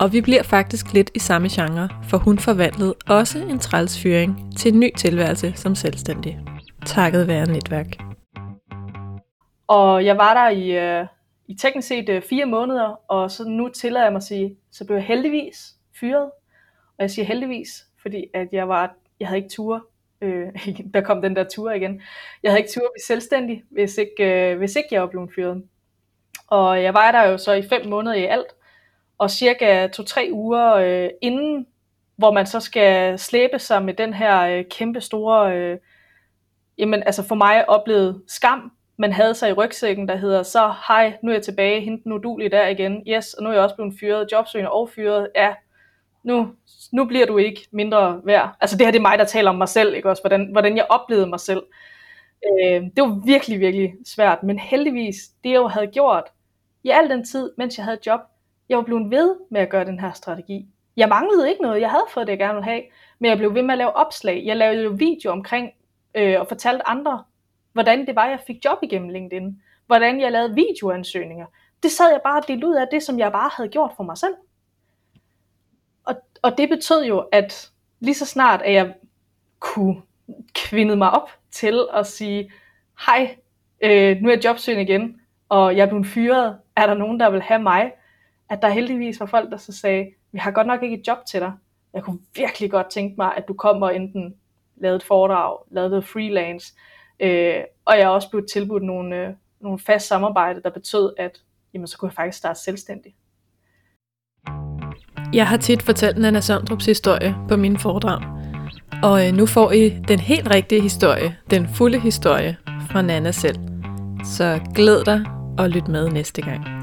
Speaker 1: Og vi bliver faktisk lidt i samme genre, for hun forvandlede også en træls fyring til en ny tilværelse som selvstændig. Takket være netværk.
Speaker 4: Og jeg var der i, øh, i teknisk set øh, fire måneder, og så nu tillader jeg mig at sige, så blev jeg heldigvis fyret. Og jeg siger heldigvis, fordi at jeg var, jeg havde ikke tur Øh, der kom den der tur igen. Jeg havde ikke tur at blive selvstændig, hvis ikke, øh, hvis ikke jeg var blevet fyret. Og jeg var der jo så i fem måneder i alt, og cirka to-tre uger øh, inden, hvor man så skal slæbe sig med den her øh, kæmpe store, øh, jamen altså for mig oplevet skam, man havde sig i rygsækken, der hedder, så hej, nu er jeg tilbage, hente den udulig der igen, yes, og nu er jeg også blevet fyret, jobsøgende og fyret, ja, nu, nu bliver du ikke mindre værd. Altså det her det er mig, der taler om mig selv, ikke også? Hvordan, hvordan jeg oplevede mig selv. Øh, det var virkelig, virkelig svært, men heldigvis, det jeg jo havde gjort i al den tid, mens jeg havde job, jeg var blevet ved med at gøre den her strategi. Jeg manglede ikke noget, jeg havde fået det, jeg gerne ville have, men jeg blev ved med at lave opslag. Jeg lavede jo video omkring øh, og fortalte andre, hvordan det var, jeg fik job igennem LinkedIn. Hvordan jeg lavede videoansøgninger. Det sad jeg bare og delte ud af det, som jeg bare havde gjort for mig selv og, det betød jo, at lige så snart, at jeg kunne kvinde mig op til at sige, hej, øh, nu er jeg jobsøgende igen, og jeg er blevet fyret, er der nogen, der vil have mig? At der heldigvis var folk, der så sagde, vi har godt nok ikke et job til dig. Jeg kunne virkelig godt tænke mig, at du kommer og enten lavede et foredrag, lavede noget freelance, øh, og jeg er også blevet tilbudt nogle, øh, nogle fast samarbejde, der betød, at jamen, så kunne jeg faktisk starte selvstændig.
Speaker 3: Jeg har tit fortalt Nana Sondrups historie på mine foredrag. Og øh, nu får I den helt rigtige historie, den fulde historie fra Nana selv. Så glæd dig og lyt med næste gang.